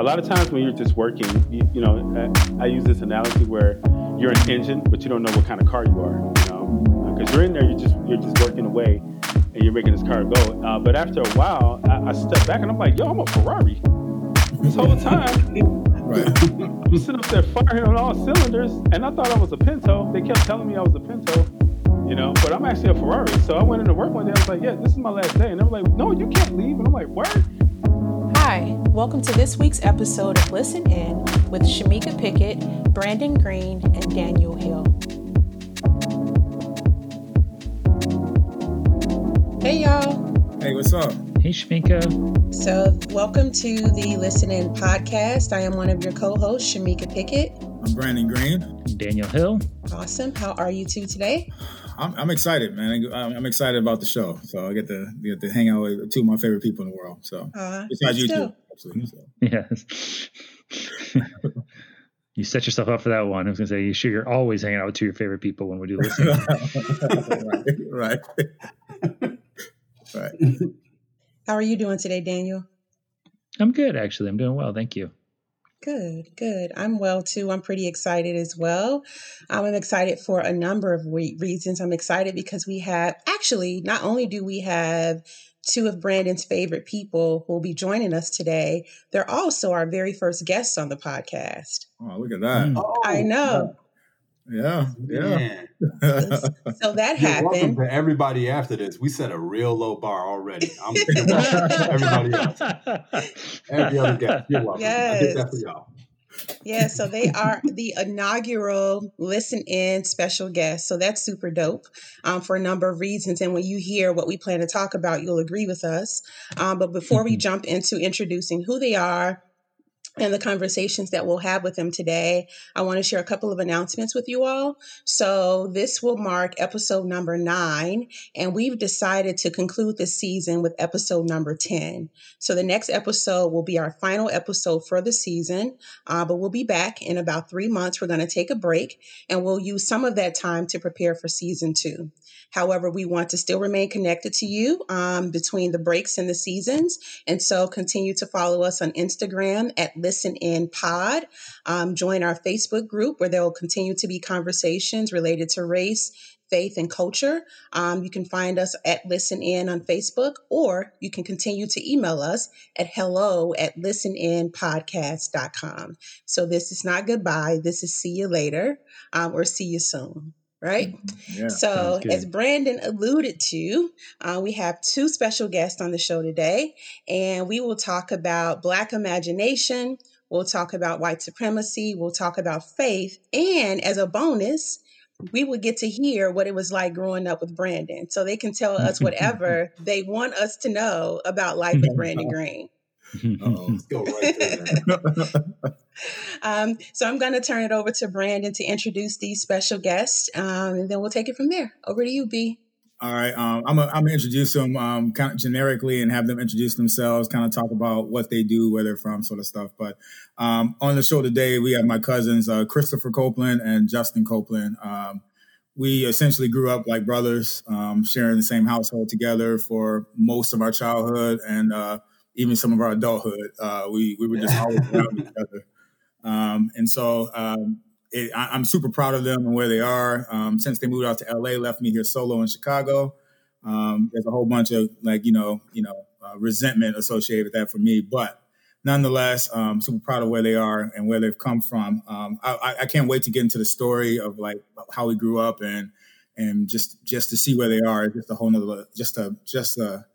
a lot of times when you're just working, you, you know, I, I, use this analogy where you're an engine, but you don't know what kind of car you are. You know, because you're in there, you're just you're just working away, and you're making this car go. Uh, but after a while, I, I step back and I'm like, yo, I'm a Ferrari. This whole time. Right. I'm sitting up there firing on all cylinders, and I thought I was a Pinto. They kept telling me I was a Pinto, you know, but I'm actually a Ferrari. So I went into work one day. I was like, "Yeah, this is my last day," and they were like, "No, you can't leave." And I'm like, "What?" Hi, welcome to this week's episode of Listen In with Shumeca Pickett, Brandon Green, and Daniel Hill. Hey, y'all. Hey, what's up? Hey, Shumeca. So, welcome to the Listen In podcast. I am one of your co hosts, Shumeca Pickett. I'm Brandon Green. Daniel Hill. Awesome. How are you two today? I'm, I'm excited, man. I'm excited about the show. So I get to get to hang out with two of my favorite people in the world. So uh, besides you two, absolutely. So. Yes. you set yourself up for that one. I was gonna say, you sure you're always hanging out with two of your favorite people when we do this. right. Right. right. How are you doing today, Daniel? I'm good, actually. I'm doing well. Thank you. Good, good. I'm well too. I'm pretty excited as well. Um, I'm excited for a number of re- reasons. I'm excited because we have actually, not only do we have two of Brandon's favorite people who will be joining us today, they're also our very first guests on the podcast. Oh, look at that. Mm. Oh, I know. Yeah, yeah. so that happened. Welcome to everybody after this. We set a real low bar already. I'm everybody else. Every other guest. You're welcome. Yes. I did that for y'all. Yeah, so they are the inaugural Listen In special guest. So that's super dope um, for a number of reasons. And when you hear what we plan to talk about, you'll agree with us. Um, but before we jump into introducing who they are, and the conversations that we'll have with them today, I want to share a couple of announcements with you all. So, this will mark episode number nine, and we've decided to conclude this season with episode number 10. So, the next episode will be our final episode for the season, uh, but we'll be back in about three months. We're going to take a break, and we'll use some of that time to prepare for season two. However, we want to still remain connected to you um, between the breaks and the seasons. And so continue to follow us on Instagram at Listen In Pod. Um, join our Facebook group where there will continue to be conversations related to race, faith, and culture. Um, you can find us at Listen In on Facebook, or you can continue to email us at hello at listeninpodcast.com. So this is not goodbye. This is see you later um, or see you soon right? Mm-hmm. Yeah, so, as Brandon alluded to, uh, we have two special guests on the show today, and we will talk about Black imagination. We'll talk about white supremacy. We'll talk about faith. And as a bonus, we will get to hear what it was like growing up with Brandon. So they can tell us whatever they want us to know about life with Brandon Green. Let's go right there. um, so I'm going to turn it over to Brandon to introduce these special guests, um, and then we'll take it from there. Over to you, B. All right, um, I'm gonna introduce them um, kind of generically and have them introduce themselves, kind of talk about what they do, where they're from, sort of stuff. But um, on the show today, we have my cousins uh, Christopher Copeland and Justin Copeland. Um, we essentially grew up like brothers, um, sharing the same household together for most of our childhood, and uh, even some of our adulthood. Uh, we we were just always around each other, um, and so um, it, I, am super proud of them and where they are. Um, since they moved out to LA, left me here solo in Chicago. Um, there's a whole bunch of like you know you know uh, resentment associated with that for me, but nonetheless, um, super proud of where they are and where they've come from. Um, I, I can't wait to get into the story of like how we grew up and and just just to see where they are. Just a whole nother just a just a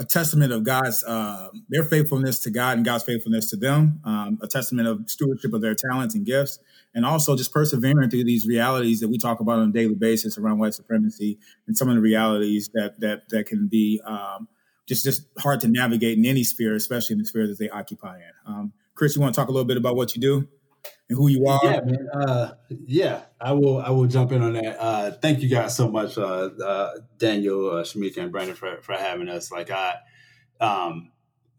a testament of God's uh, their faithfulness to God and God's faithfulness to them, um, a testament of stewardship of their talents and gifts, and also just persevering through these realities that we talk about on a daily basis around white supremacy and some of the realities that that that can be um, just just hard to navigate in any sphere, especially in the sphere that they occupy in. Um, Chris, you want to talk a little bit about what you do? And who you are. Yeah, man. Uh, yeah, I will. I will jump in on that. Uh, thank you guys so much, uh, uh Daniel, uh, Shumeca, and Brandon for for having us. Like I, um,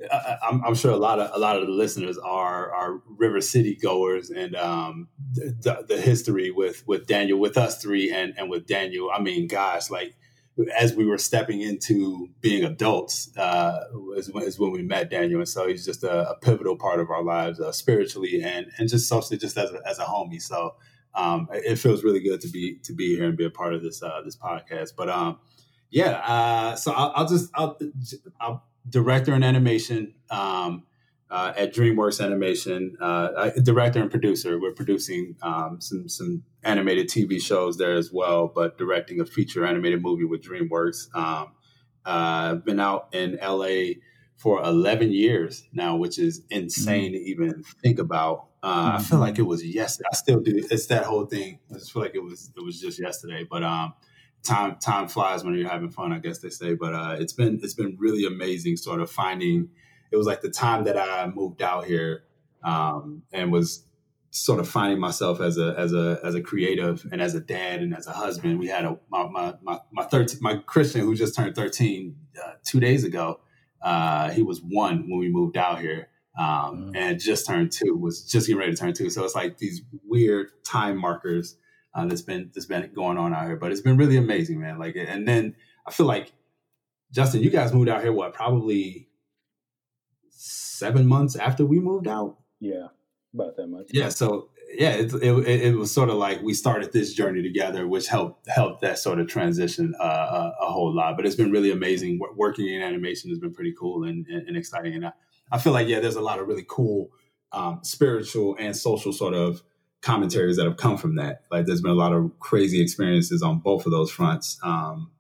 I, am sure a lot of a lot of the listeners are are River City goers, and um, the, the history with with Daniel, with us three, and and with Daniel. I mean, gosh, like as we were stepping into being adults uh, is, when, is when we met Daniel, and so he's just a, a pivotal part of our lives uh, spiritually and and just socially, just as a, as a homie. So um, it feels really good to be to be here and be a part of this uh, this podcast. But um, yeah, uh, so I'll, I'll just I'll, I'll, director and animation. Um, uh, at DreamWorks Animation, uh, director and producer. We're producing um, some some animated TV shows there as well, but directing a feature animated movie with DreamWorks. Um, uh, been out in LA for 11 years now, which is insane mm-hmm. to even think about. Uh, mm-hmm. I feel like it was yesterday. I still do. It's that whole thing. I just feel like it was it was just yesterday. But um, time time flies when you're having fun, I guess they say. But uh, it's been it's been really amazing, sort of finding it was like the time that I moved out here um, and was sort of finding myself as a as a as a creative and as a dad and as a husband. We had a my my my, my 13 my Christian who just turned 13 uh, two days ago. Uh, he was one when we moved out here. Um, mm-hmm. and just turned two was just getting ready to turn two. So it's like these weird time markers uh, that's been that's been going on out here. But it's been really amazing, man. Like, and then I feel like Justin, you guys moved out here what probably seven months after we moved out. Yeah, about that much. Yeah, so yeah, it, it, it was sort of like we started this journey together, which helped helped that sort of transition uh, a, a, whole lot. But it's been really amazing. Working in animation has been pretty cool and, and, and exciting. And I, I, feel like yeah, there's a lot of really cool um, spiritual and social sort of commentaries that have come from that. Like there's been a lot of crazy experiences on both of those fronts um,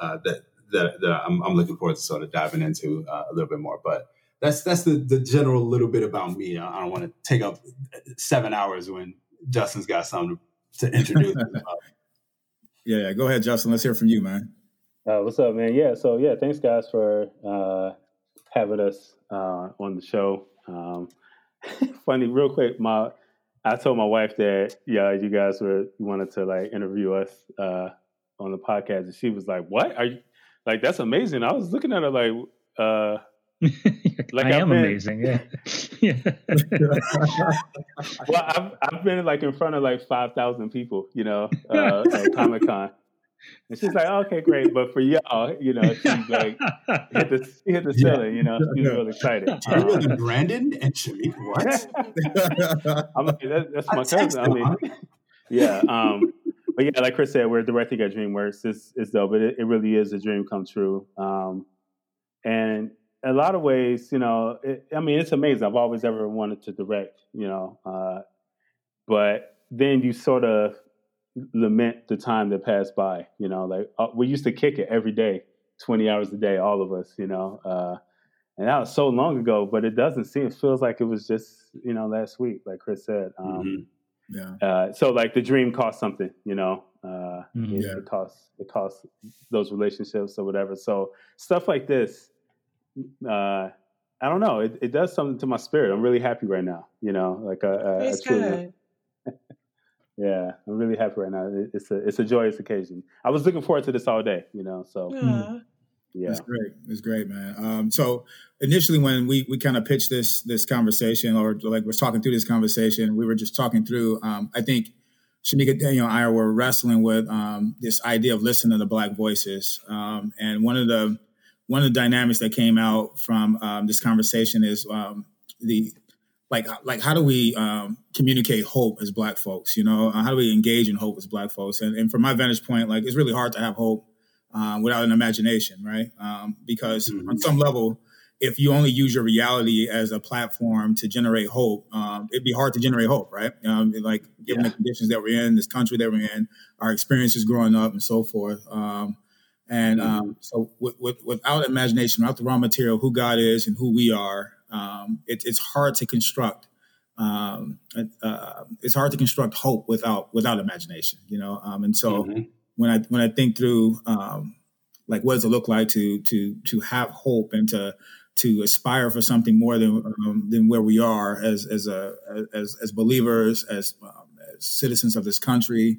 uh, that that, that I'm, I'm, looking forward to sort of diving into uh, a little bit more. But that's that's the, the general little bit about me. I, I don't want to take up seven hours when Justin's got something to, to introduce. yeah, yeah, go ahead, Justin. Let's hear from you, man. Uh, what's up, man? Yeah, so yeah, thanks guys for uh, having us uh, on the show. Um, funny, real quick, my I told my wife that yeah, you guys were you wanted to like interview us uh, on the podcast, and she was like, "What are you like? That's amazing." I was looking at her like. Uh, like I am been, amazing. Yeah. yeah. well, I've I've been like in front of like five thousand people, you know, uh, at Comic Con. And she's like, okay, great. But for y'all, you know, she's like, hit the, hit the ceiling, you know, she's really excited. Daniel um, Brandon and Shamik, what? I'm like, that, that's my cousin. I mean, yeah. Um, but yeah, like Chris said, we're directing at DreamWorks. It's, it's dope, but it, it really is a dream come true. Um, and a lot of ways, you know, it, I mean, it's amazing. I've always ever wanted to direct, you know, uh, but then you sort of lament the time that passed by. You know, like uh, we used to kick it every day, twenty hours a day, all of us. You know, uh, and that was so long ago. But it doesn't seem. It feels like it was just you know last week, like Chris said. Um, mm-hmm. Yeah. Uh, so like the dream cost something. You know, uh, mm-hmm. it, yeah. it costs it costs those relationships or whatever. So stuff like this uh, I don't know. It, it does something to my spirit. I'm really happy right now. You know, like a, uh, truly, yeah, I'm really happy right now. It's a it's a joyous occasion. I was looking forward to this all day. You know, so. Mm. Yeah. It's great. It's great, man. Um, so initially when we, we kind of pitched this this conversation or like we're talking through this conversation, we were just talking through um, I think Shumeca Daniel and I were wrestling with um, this idea of listening to the black voices. Um, and one of the one of the dynamics that came out from um, this conversation is um, the like like how do we um, communicate hope as black folks you know uh, how do we engage in hope as black folks and, and, from my vantage point like it's really hard to have hope um, without an imagination right um, because mm-hmm. on some level if you only use your reality as a platform to generate hope um, it'd be hard to generate hope right like given yeah. the conditions that we're in this country that we're in our experiences growing up and so forth and mm-hmm. um, so, with, with, without imagination, without the raw material, who God is and who we are, um, it, it's hard to construct. Um, uh, it's hard to construct hope without without imagination, you know. Um, and so, mm-hmm. when I when I think through, um, like, what does it look like to to to have hope and to to aspire for something more than um, than where we are as as a as as believers, as, as citizens of this country,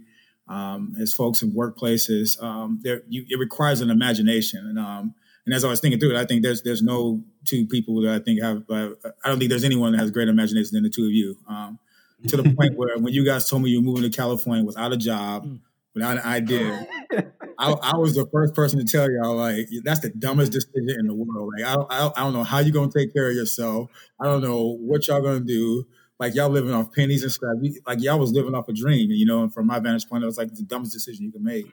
um, as folks in workplaces. Um, there, you, it requires an imagination, and um, and as I was thinking through it, I think there's there's no two people that I think have. Uh, I don't think there's anyone that has greater imagination than the two of you. Um, to the point where when you guys told me you're moving to California without a job, without an idea, I. I, I, was the first person to tell y'all like that's the dumbest decision in the world. Like I, I, I don't know how you're gonna take care of yourself. I don't know what y'all gonna do. Like y'all living off pennies and stuff. Like y'all was living off a dream, you know. And from my vantage point, it was like the dumbest decision you could make.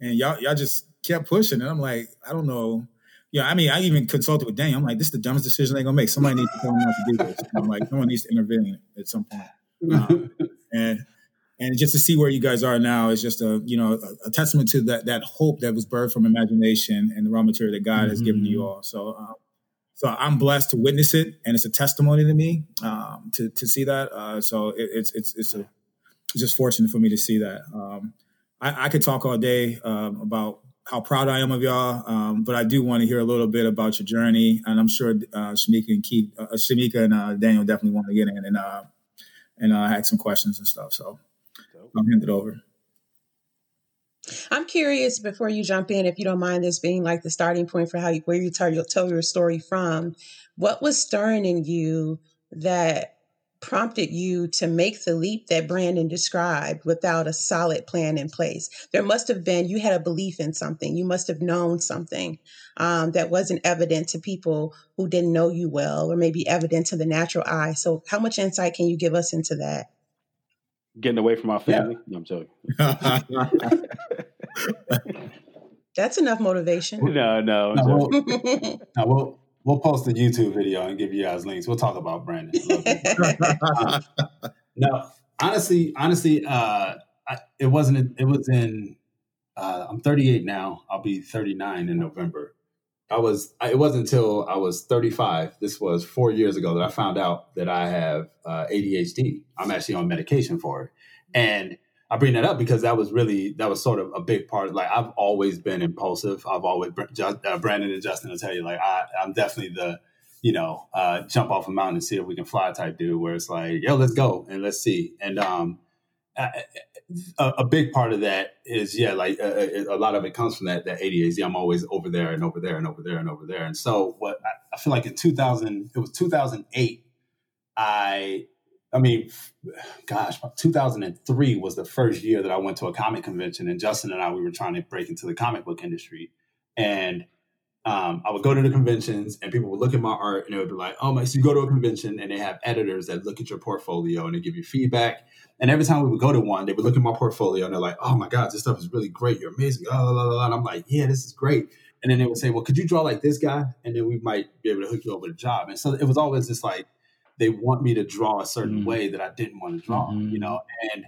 And y'all, y'all just kept pushing. And I'm like, I don't know. Yeah, I mean, I even consulted with Daniel. I'm like, this is the dumbest decision they're gonna make. Somebody needs to tell them not to do this. And I'm like, someone needs to intervene at some point. Um, and and just to see where you guys are now is just a you know a, a, testament to that that hope that was birthed from imagination and the raw material that God mm-hmm. has given you mm-hmm. all. So. Um, so I'm blessed to witness it, and it's a testimony to me um, to to see that. Uh, so it, it's it's it's a it's just fortunate for me to see that. Um, I, I, could talk all day um, about how proud I am of y'all, um, but I do want to hear a little bit about your journey, and I'm sure uh, Shumeca and Keith, uh, Shumeca and uh, Daniel definitely want to get in and uh, and uh, ask some questions and stuff. So I'll hand it over. I'm curious before you jump in, if you don't mind this being like the starting point for how you, where you tell your tell your story from. What was stirring in you that prompted you to make the leap that Brandon described without a solid plan in place? There must have been you had a belief in something. You must have known something um, that wasn't evident to people who didn't know you well, or maybe evident to the natural eye. So, how much insight can you give us into that? getting away from our family. Yeah. No, I'm joking. That's enough motivation. No, no. no, we'll, no we'll, we'll post a YouTube video and give you guys links. We'll talk about Brandon. uh, no, honestly, honestly, uh, I, it wasn't. It was in. Uh, I'm 38 now. I'll be 39 in November. I was. It wasn't until I was 35. This was four years ago that I found out that I have uh, ADHD. I'm actually on medication for it, and I bring that up because that was really that was sort of a big part. Like I've always been impulsive. I've always uh, Brandon and Justin will tell you like I, I'm definitely the you know uh, jump off a mountain and see if we can fly type dude. Where it's like yo, let's go and let's see. And um, big part of that is yeah, like a, uh, uh, a, lot of it comes from that that ADHD. I'm always over there and over there and over there and over there. And so what I, I feel like in 2000, it was 2008. I I mean, gosh, 2003 was the first year that I went to a comic convention, and Justin and I we were trying to break into the comic book industry, and um, I would go to the conventions and people would look at my art and they would be like, oh my, so you go to a convention and they have editors that look at your portfolio and they give you feedback. And every time we would go to one, they would look at my portfolio and they're like, oh my God, this stuff is really great. You're amazing. Oh, blah, blah, blah. And I'm like, yeah, this is great. And then they would say, well, could you draw like this guy? And then we might be able to hook you over the job. And so it was always just like, they want me to draw a certain mm-hmm. way that I didn't want to draw, mm-hmm. you know? And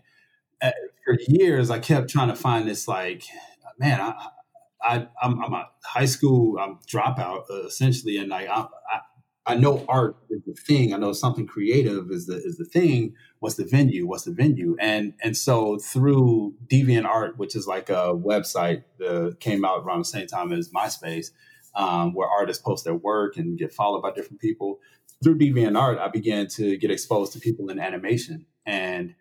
uh, for years, I kept trying to find this like, man, I, I I'm, I'm a high school I'm dropout uh, essentially, and like I, I, I know art is the thing. I know something creative is the is the thing. What's the venue? What's the venue? And and so through DeviantArt, which is like a website that came out around the same time as MySpace, um, where artists post their work and get followed by different people. Through DeviantArt, I began to get exposed to people in animation and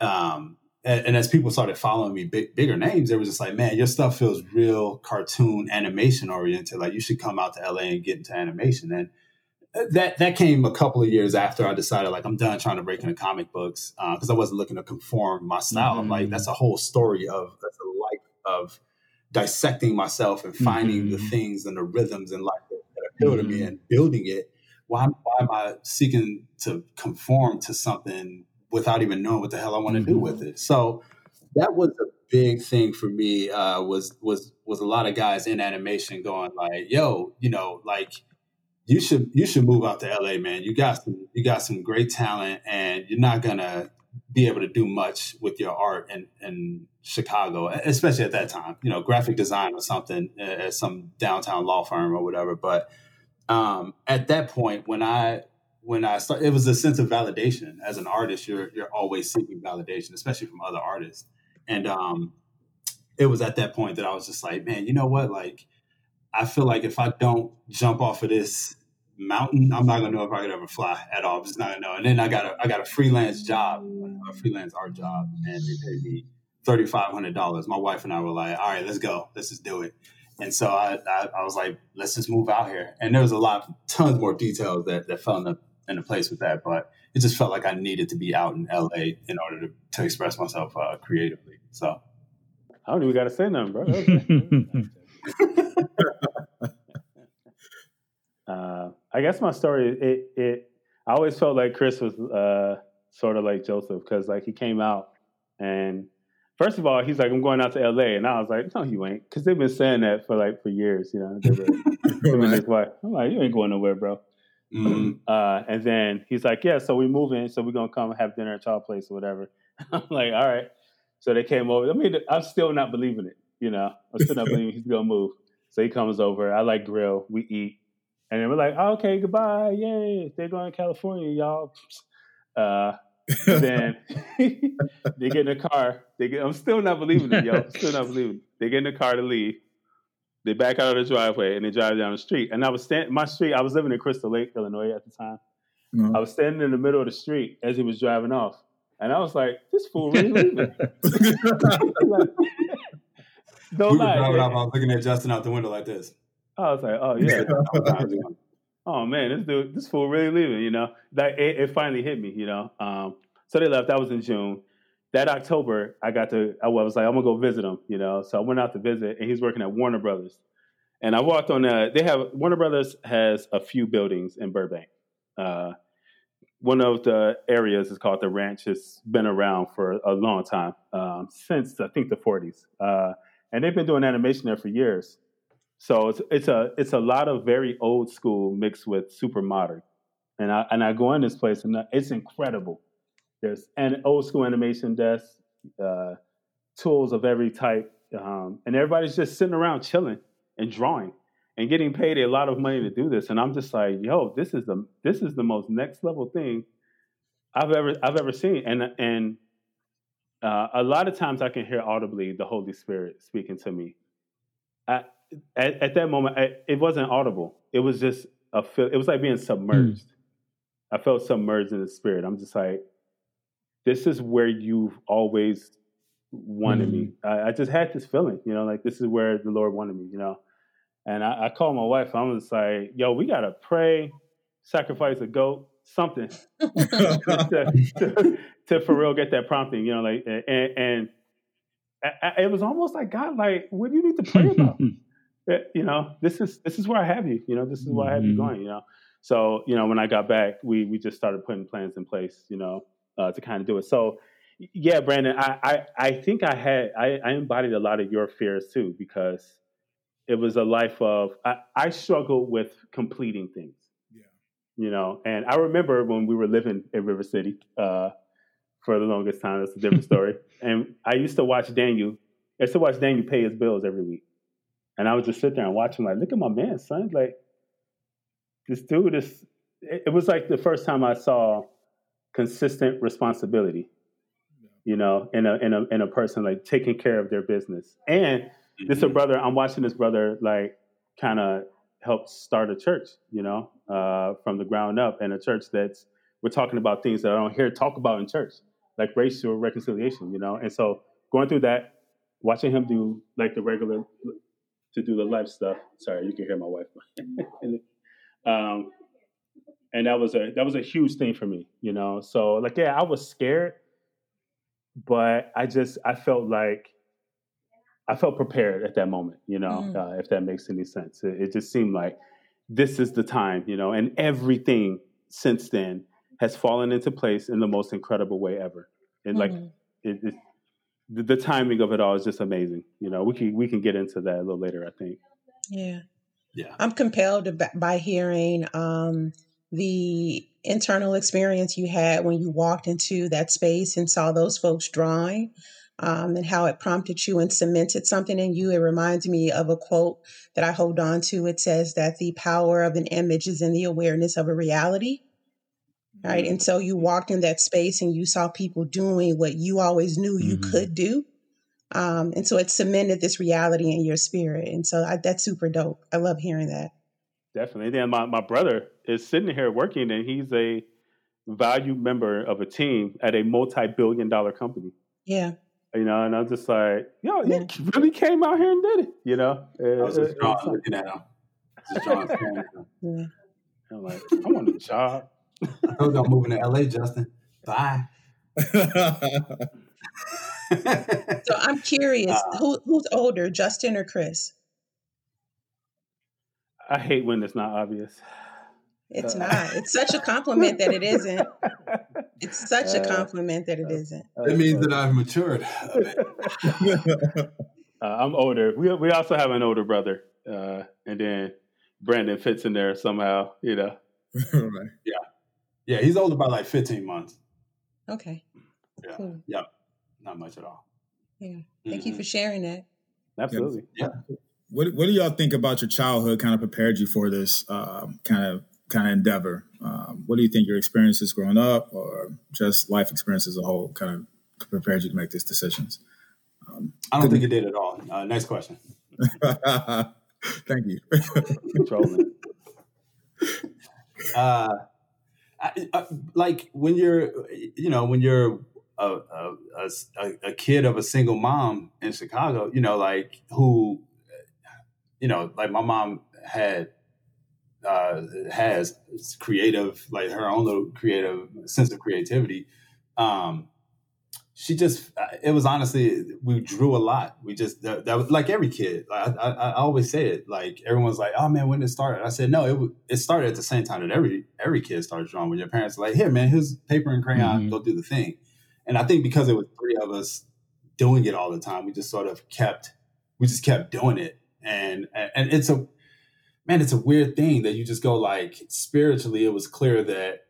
um, and, and, as people started following me, big, bigger names, they were just like, man, your stuff feels real cartoon animation oriented. Like you should come out to LA and get into animation. And uh, that that came a couple of years after I decided like I'm done trying to break into comic books because uh, I wasn't looking to conform my style. Mm-hmm. I'm like that's a whole story of that's a life of dissecting myself and finding mm-hmm. the things and the rhythms and life that, appeal mm-hmm. to me mm-hmm. and building it. Why, why am I seeking to conform to something without even knowing what the hell I want to mm-hmm. do with it. So that was a big thing for me. Uh, was was was a lot of guys in animation going like, "Yo, you know, like." You should you should move out to LA, man. You got some you got some great talent, and you're not gonna be able to do much with your art in, in Chicago, especially at that time. You know, graphic design or something at some downtown law firm or whatever. But um, at that point, when I when I started, it was a sense of validation. As an artist, you're you're always seeking validation, especially from other artists. And um, it was at that point that I was just like, man, you know what? Like, I feel like if I don't jump off of this mountain, I'm not gonna know if I could ever fly at all. Just not gonna know. And then I got a I got a freelance job, a freelance art job, and they paid me thirty five hundred dollars. My wife and I were like, all right, let's go, let's just do it. And so I, I, I was like, let's just move out here. And there was a lot, tons more details that, that fell into in a place with that. But it just felt like I needed to be out in LA in order to, to express myself uh, creatively. So. I don't even got to say nothing, bro. uh, I guess my story, it, it, I always felt like Chris was uh, sort of like Joseph because like he came out and first of all, he's like, I'm going out to LA. And I was like, no, you ain't. Because they've been saying that for like for years, you know. They were, right. his wife. I'm like, you ain't going nowhere, bro. Mm-hmm. Uh, and then he's like, yeah, so we move in. So we're going to come have dinner at y'all place or whatever. I'm like, all right. So they came over. I mean, I'm still not believing it. You know, I'm still not believing he's going to move. So he comes over. I like grill. We eat. And then we're like, oh, okay, goodbye. Yay. They're going to California, y'all. Uh, then they get in the car. They get, I'm still not believing it, yo. Still not believing it. They get in the car to leave. They back out of the driveway and they drive down the street. And I was standing, my street, I was living in Crystal Lake, Illinois at the time. Mm-hmm. I was standing in the middle of the street as he was driving off. And I was like, this fool really leaving. like, don't we lie. Were driving off, I was looking at Justin out the window like this. I was like, oh, yeah. Oh, man, this dude, this fool really leaving, you know? Like, it, it finally hit me, you know? Um, so they left. That was in June. That October, I got to, I was like, I'm gonna go visit him, you know. So I went out to visit, and he's working at Warner Brothers. And I walked on. Uh, they have Warner Brothers has a few buildings in Burbank. Uh, one of the areas is called the Ranch. It's been around for a long time, um, since I think the 40s, uh, and they've been doing animation there for years. So it's it's a it's a lot of very old school mixed with super modern. And I and I go in this place and it's incredible. There's an old school animation desks, uh, tools of every type, um, and everybody's just sitting around chilling and drawing and getting paid a lot of money to do this. And I'm just like, yo, this is the this is the most next level thing I've ever I've ever seen. And and uh, a lot of times I can hear audibly the Holy Spirit speaking to me. I, at, at, that moment, I, it wasn't audible. It was just a feel. It was like being submerged. Mm. I felt submerged in the spirit. I'm just like, this is where you've always wanted mm-hmm. me. I, I, just had this feeling, you know, like this is where the Lord wanted me, you know. And I, I called my wife. I was like, "Yo, we gotta pray, sacrifice a goat, something to, to, to, for real get that prompting, you know, like and, and I, it was almost like God, like, what do you need to pray about? Eh, you know, this is this is where I have you. You know, this is where I have you mm-hmm. going. You know, so you know, when I got back, we we just started putting plans in place. You know, uh, to kind of do it. So, yeah, Brandon, I, I, I think I had I, I, embodied a lot of your fears too because it was a life of I, I struggled with completing things. Yeah, you know, and I remember when we were living in River City uh, for the longest time. That's a different story. and I used to watch Daniel. I used to watch Daniel pay his bills every week, and I would just sit there and watch him. Like, look at my man, son. Like, this dude is. It, it was like the first time I saw consistent responsibility you know in a in a in a person like taking care of their business and mm-hmm. this a brother i'm watching this brother like kind of help start a church you know uh, from the ground up and a church that's we're talking about things that i don't hear talk about in church like racial reconciliation you know and so going through that watching him do like the regular to do the life stuff sorry you can hear my wife um, and that was a that was a huge thing for me, you know. So like, yeah, I was scared, but I just I felt like I felt prepared at that moment, you know, mm. uh, if that makes any sense. It, it, just seemed like this is the time, you know, and everything since then has fallen into place in the most incredible way ever. And mm. like, it, it, the, the timing of it all is just amazing. You know, we can we can get into that a little later, I think. Yeah, yeah. I'm compelled by hearing. Um, the internal experience you had when you walked into that space and saw those folks drawing um, and how it prompted you and cemented something in you. It reminds me of a quote that I hold on to. It says that the power of an image is in the awareness of a reality. Right. And so you walked in that space and you saw people doing what you always knew you mm-hmm. could do. Um, and so it cemented this reality in your spirit. And so I, that's super dope. I love hearing that. Definitely. Then my, my brother is sitting here working and he's a valued member of a team at a multi billion dollar company. Yeah. You know, and I'm just like, yo, yeah. he really came out here and did it, you know? I was just John looking at him. yeah. I'm like, I want a job. I told you I'm moving to LA, Justin. Bye. so I'm curious, uh, who, who's older, Justin or Chris? I hate when it's not obvious. It's uh, not. It's such a compliment that it isn't. It's such a uh, compliment that it isn't. It means that I've matured. uh, I'm older. We we also have an older brother, uh, and then Brandon fits in there somehow. You know. right. Yeah, yeah. He's older by like 15 months. Okay. Yeah. Cool. Yeah. Not much at all. Yeah. Thank mm-hmm. you for sharing that. Absolutely. Yeah. What What do y'all think about your childhood? Kind of prepared you for this um, kind of kind of endeavor. Um, what do you think your experiences growing up, or just life experience as a whole, kind of prepared you to make these decisions? Um, I don't think it did at all. Uh, next question. Thank you. Controlling. uh, Like when you're, you know, when you're a, a, a, a, kid of a single mom in Chicago, you know, like who, you know, like my mom had uh, has creative, like her own little creative sense of creativity. Um, she just, uh, it was honestly, we drew a lot. We just, that, that was like every kid. I, I, I, always say it, like everyone's like, oh man, when did it start? I said, no, it, it started at the same time that every, every kid starts drawing when your parents are like, here man, here's paper and crayon, mm-hmm. go do the thing. And I think because it was three of us doing it all the time, we just sort of kept, we just kept doing it. And, and it's a, man, it's a weird thing that you just go like spiritually. It was clear that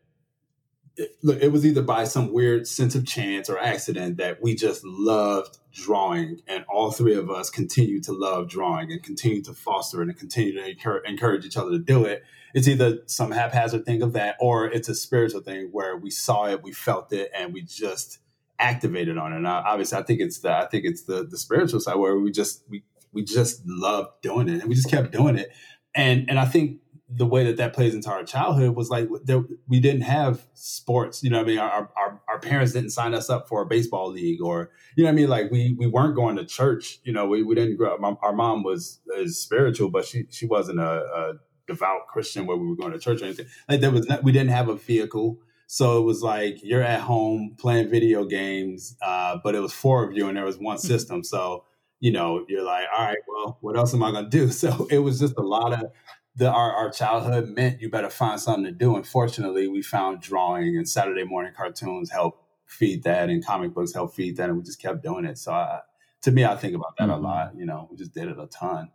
look, it was either by some weird sense of chance or accident that we just loved drawing, and all three of us continue to love drawing and continue to foster and continue to encourage, encourage each other to do it. It's either some haphazard thing of that, or it's a spiritual thing where we saw it, we felt it, and we just activated on it. And obviously, I think it's the I think it's the the spiritual side where we just we we just loved doing it, and we just kept doing it and and I think the way that that plays into our childhood was like there, we didn't have sports. You know, I mean, our, our our parents didn't sign us up for a baseball league, or you know, I mean, like we we weren't going to church. You know, we, we didn't grow up. our mom was is spiritual, but she she wasn't a, a, devout Christian where we were going to church or anything. Like there was, not, we didn't have a vehicle. So it was like you're at home playing video games, uh, but it was four of you and there was one hmm. system. So you know, you're like, all right, well, what else am I going to do? So it was just a lot of the our, our childhood meant you better find something to do. And fortunately, we found drawing and Saturday morning cartoons help feed that, and comic books help feed that, and we just kept doing it. So I, to me, I think about that mm-hmm. a lot. You know, we just did it a ton.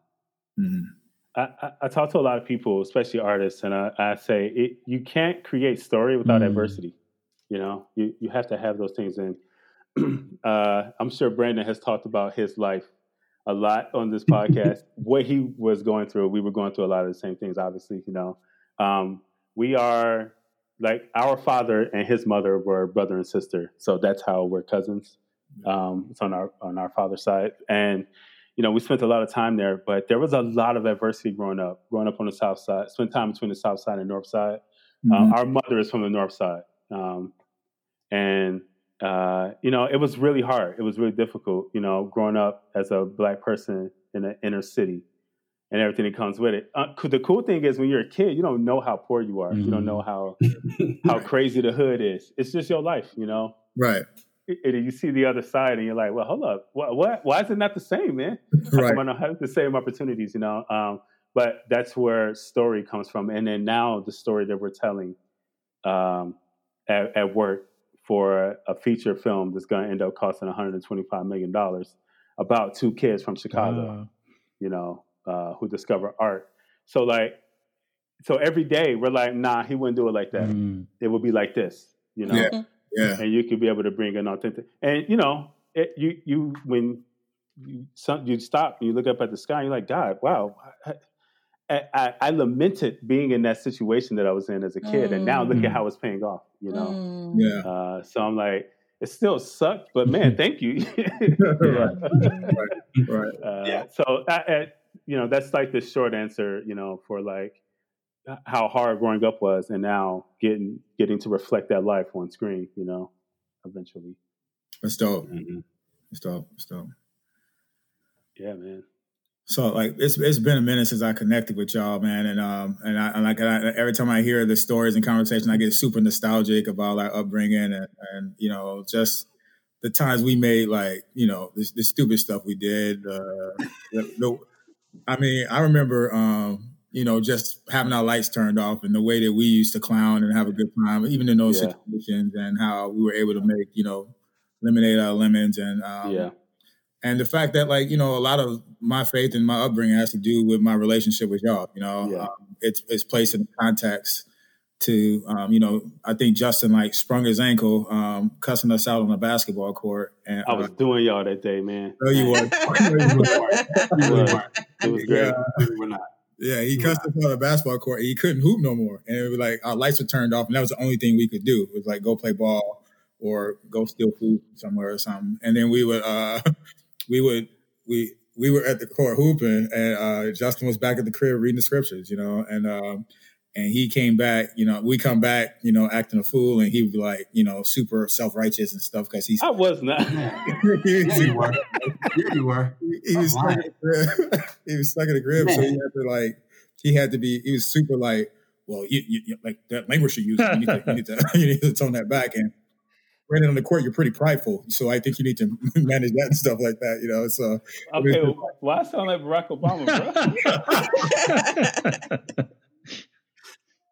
Mm-hmm. I, I, talk to a lot of people, especially artists, and I, I say it, you can't create story without mm-hmm. adversity. You know, you, you have to have those things. And uh, I'm sure Brandon has talked about his life a lot on this podcast. what he was going through, we were going through a lot of the same things. Obviously, you know, um, we are like our father and his mother were brother and sister, so that's how we're cousins. Um, it's on our on our father's side, and you know, we spent a lot of time there. But there was a lot of adversity growing up. Growing up on the south side, spent time between the south side and north side. Um, mm-hmm. Um, our mother is from the north side, um, and uh, you know, it was really hard. It was really difficult, you know, growing up as a black person in an inner city and everything that comes with it. Uh, the cool thing is when you're a kid, you don't know how poor you are. Mm-hmm. You don't know mm-hmm. how how crazy the hood is. It's just your life, you know. Right. And you see the other side, and you're like, "Well, hold up, what? what why is it not the same, man? right. I don't have the same opportunities, you know." Um, but that's where story comes from, and then now the story that we're telling um, at, at work for a feature film that's going to end up costing 125 million dollars about two kids from Chicago, you know, uh, who discover art. So like, so every day we're like, nah, he wouldn't do it like that. Mm. It would be like this, you know. Yeah. yeah. And you could be able to bring an authentic, and you know, it, you you when you, some, you stop and you look up at the sky, and you're like, God, wow. I, I, I, lamented being in that situation that I was in as a kid, mm. and now look at mm. how it's paying off you know? Mm. Yeah. Uh, so I'm like, it still sucked, but man, thank you. right. right. right. Uh, yeah. So, I, I, you know, that's like the short answer, you know, for like how hard growing up was, and now getting getting to reflect that life on screen, you know, eventually. That's dope. Mm-hmm. That's dope. That's dope. Yeah, man. So like it's it's been a minute since I connected with y'all, man, and um and I and like I, every time I hear the stories and conversation, I get super nostalgic about our upbringing and, and you know just the times we made like you know the, the stupid stuff we did. Uh, the, the, I mean, I remember um, you know just having our lights turned off and the way that we used to clown and have a good time, even in those Yeah. situations, and how we were able to make you know lemonade out of lemons and um, yeah. And the fact that like you know a lot of my faith and my upbringing has to do with my relationship with y'all you know Yeah. um, it's it's placed in context to um, you know i think justin like sprung his ankle um, cussing us out on the basketball court and I was doing y'all that day, man. uh, no, you were You weren't. It was great. yeah, You really were not. yeah he cussed us out on the basketball court and he couldn't hoop no more and it was like our lights were turned off and that was the only thing we could do it was like go play ball or go steal food somewhere or something and then we would uh we would we we were at the court hooping and uh justin was back at the crib reading the scriptures you know and um and he came back you know we come back you know acting a fool and he was like you know super self-righteous and stuff because he's I was not. he, Yeah, you were. Yeah, you were. he was stuck in the crib. he was stuck in the crib, so he had to like he had to be he was super like well you, you, you like that language you're using you need to you need to, you need to tone that back and Brandon on the court, you're pretty prideful, so I think you need to manage that and stuff like that. You know, so Okay, why I sound like Barack Obama, bro?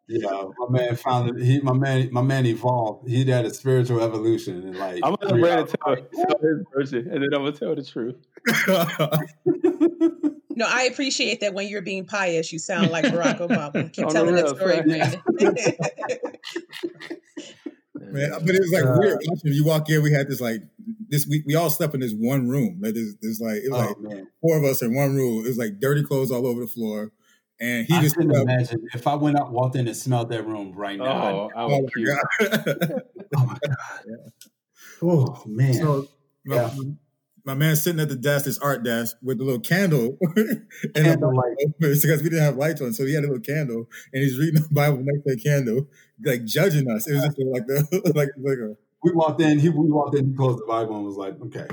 You know, my man found it. He, my man, my man evolved. He had a spiritual evolution, and like I'm gonna ready to tell, tell his version, and then I'm gonna tell the truth. No, I appreciate that when you're being pious, you sound like Barack Obama. Keep On the telling that real, story, son. Brandon. Man, but it was like Uh, weird. watching You walk in, we had this like this. We, we all slept in this one room. Like this, this like it was oh like man, four of us in one room. It was like dirty clothes all over the floor, and he I just couldn't up. imagine if I went out, walked in, and smelled that room right now. Oh, I Oh was my cute. god! Oh my god. Oh man. So my, Yeah. My man sitting at the desk, this art desk, with a little candle, and Candlelight. because we didn't have lights on, so he had a little candle, and he's reading the Bible next to the candle, like judging us. It was just like the like like a we walked in. He we walked in. He closed the Bible and was like, "Okay,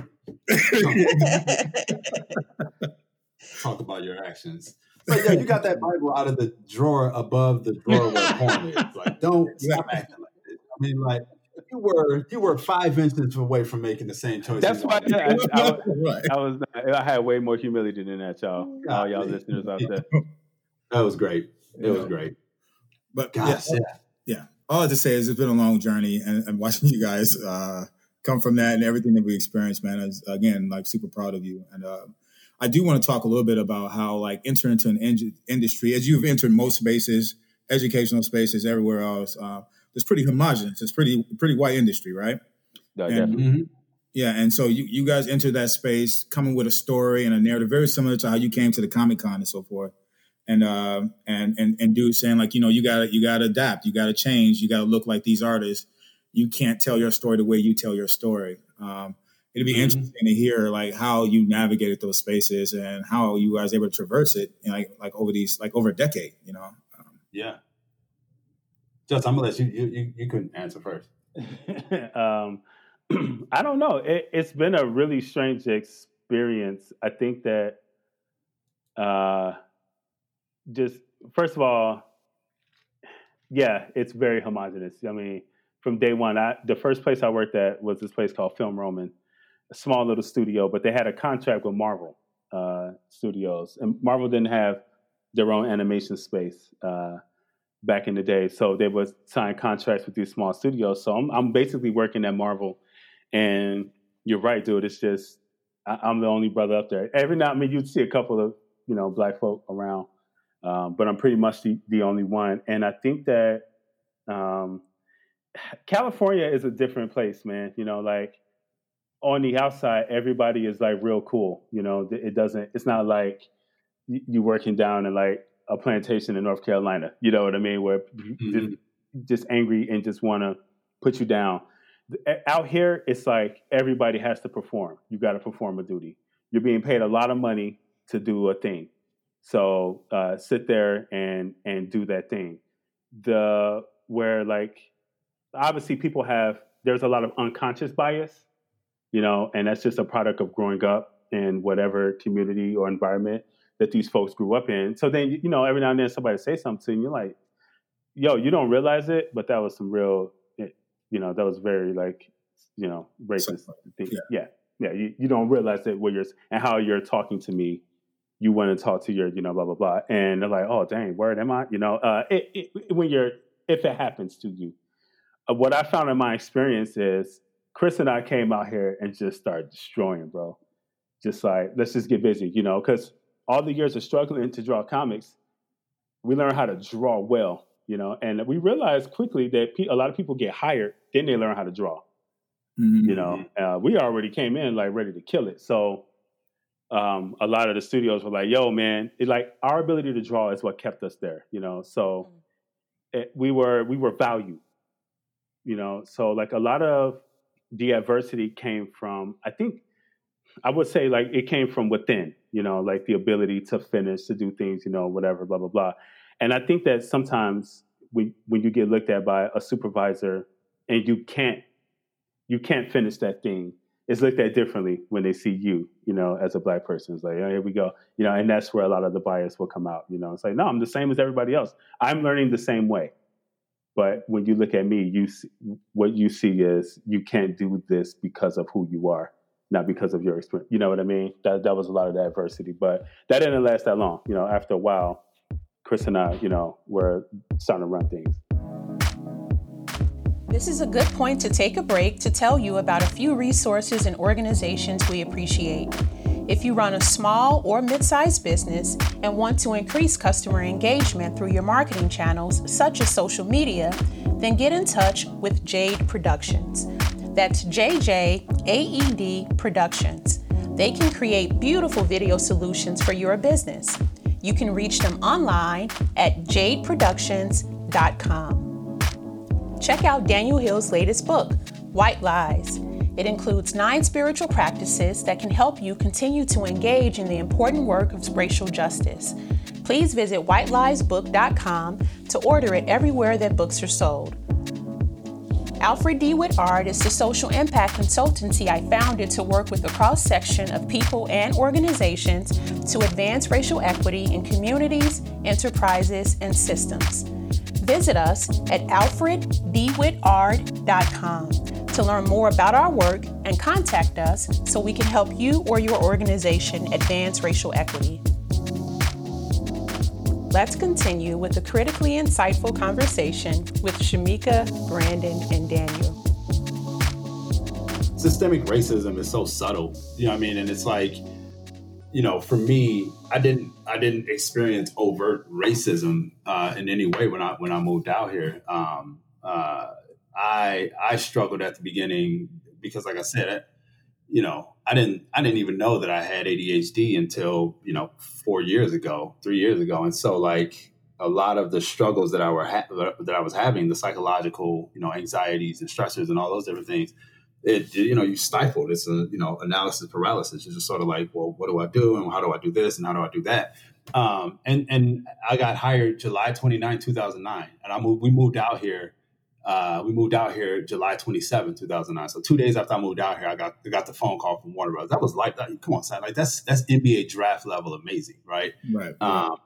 talk about your actions." So yeah, you got that Bible out of the drawer above the drawer where porn is. Like, don't stop acting like this. I mean, like you were you were five inches away from making the same choice. That's you why wanted. I, I, was- I was. I had way more humility than that, y'all. All y'all Golly. listeners out there. That was great. It was great. But Gosh, yeah, yeah. yeah. All I have to say is it's been a long journey, and, and watching you guys uh, come from that and everything that we experienced, man, is again like super proud of you. And uh, I do want to talk a little bit about how like enter into an in- industry as you've entered most spaces, educational spaces, everywhere else. Uh, it's pretty homogenous. It's pretty pretty white industry, right? No, And- definitely. Mhm. Yeah, and so you, you guys entered that space coming with a story and a narrative very similar to how you came to the Comic Con and so forth. And uh, and and and dude saying like, you know, you gotta you gotta adapt, you gotta change, you gotta look like these artists. You can't tell your story the way you tell your story. Um, it'd be Mhm. interesting to hear like how you navigated those spaces and how you guys able to traverse it, you know, like like over these like over a decade, you know. Um, Yeah. Just, I'm gonna let you. You you, you couldn't answer first. um, I don't know. It, it's been a really strange experience. I think that uh, just first of all, yeah, it's very homogenous. I mean, from day one, I, the first place I worked at was this place called Film Roman, a small little studio, but they had a contract with Marvel uh, Studios, and Marvel didn't have their own animation space. Uh, back in the day. So they would sign contracts with these small studios. So I'm, I'm basically working at Marvel. And you're right, dude. It's just, I, I'm the only brother up there. Every now, I mean, you'd see a couple of, you know, black folk around, um, but I'm pretty much the, the only one. And I think that um, California is a different place, man. You know, like on the outside, everybody is like real cool. You know, it doesn't, it's not like you working down in like a plantation in North Carolina. You know what I mean? Where you just, just angry and just want to put you down. Out here, it's like everybody has to perform. You got to perform a duty. You're being paid a lot of money to do a thing. So uh, sit there and and do that thing. The where like obviously people have there's a lot of unconscious bias, you know, and that's just a product of growing up in whatever community or environment that these folks grew up in. So then, you know, every now and then somebody say something to you, and you're like, yo, you don't realize it, but that was some real, you know, that was very like you know, racist thing. Yeah. yeah. Yeah. You, you don't realize it what you're, and how you're talking to me, you want to talk to your, you know, blah, blah, blah. And they're like, oh, dang, where am I? You know, uh, it, it, when you're, if it happens to you. Uh, what I found in my experience is Chris and I came out here and just started destroying, bro. Just like, let's just get busy, you know, because all the years of struggling to draw comics, we learn how to draw well, you know, and we realized quickly that pe- a lot of people get hired, then they learn how to draw. Mm-hmm. You know, uh, we already came in like ready to kill it. So um, a lot of the studios were like, "Yo, man, it, like our ability to draw is what kept us there." You know, so mm-hmm. it, we were we were valued. You know, so like a lot of the adversity came from, I think, I would say like it came from within you know, like the ability to finish, to do things, you know, whatever, blah, blah, blah. And I think that sometimes when, when you get looked at by a supervisor and you can't, you can't finish that thing, it's looked at differently when they see you, you know, as a black person. It's like, oh, here we go, you know, and that's where a lot of the bias will come out, you know. It's like, no, I'm the same as everybody else. I'm learning the same way. But when you look at me, you see, what you see is you can't do this because of who you are not because of your experience. You know what I mean? That that was a lot of the adversity, but that didn't last that long. You know, after a while, Chris and I, you know, were starting to run things. This is a good point to take a break to tell you about a few resources and organizations we appreciate. If you run a small or mid sized business and want to increase customer engagement through your marketing channels, such as social media, then get in touch with Jade Productions. That's JJAED Productions. They can create beautiful video solutions for your business. You can reach them online at jjaedproductions.com. Check out Daniel Hill's latest book, White Lies. It includes nine spiritual practices that can help you continue to engage in the important work of racial justice. Please visit whiteliesbook.com to order it everywhere that books are sold. Alfred Dewitt Ard is the social impact consultancy I founded to work with a cross section of people and organizations to advance racial equity in communities, enterprises, and systems. Visit us at alfreddewittard.com to learn more about our work and contact us so we can help you or your organization advance racial equity. Let's continue with a critically insightful conversation with Shumeca, Brandon, and Daniel. Systemic racism is so subtle, you know what I mean? And it's like, you know, for me, I didn't I didn't experience overt racism uh, in any way when I when I moved out here. Um, uh, I I struggled at the beginning because, like I said, you know, I didn't I didn't even know that I had ADHD until you know four years ago, three years ago, and so like a lot of the struggles that I were ha- that I was having, the psychological you know anxieties and stressors and all those different things, it you know you stifled. It's a you know analysis paralysis. It's just sort of like, well, what do I do and how do I do this and how do I do that? Um, and and I got hired July 29, 2009, and I moved. We moved out here uh, we moved out here July 27, 2009. So two days after I moved out here, I got I got the phone call from Warner Bros. That was like, that, come on, son, like that's that's NBA draft level amazing, right? Right. Um,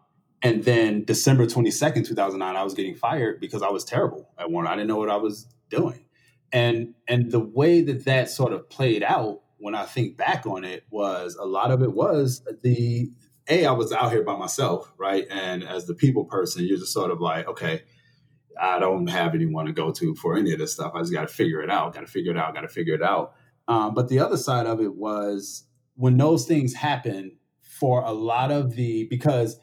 and then December 22nd, 2009, I was getting fired because I was terrible at Warner. I didn't know what I was doing. And and the way that that sort of played out when I think back on it was a lot of it was the a I was out here by myself, right? And as the people person, you're just sort of like, okay, I don't have anyone to go to for any of this stuff. I just got to figure it out. Got to figure it out. Got to figure it out. Um, but the other side of it was when those things happen for a lot of the because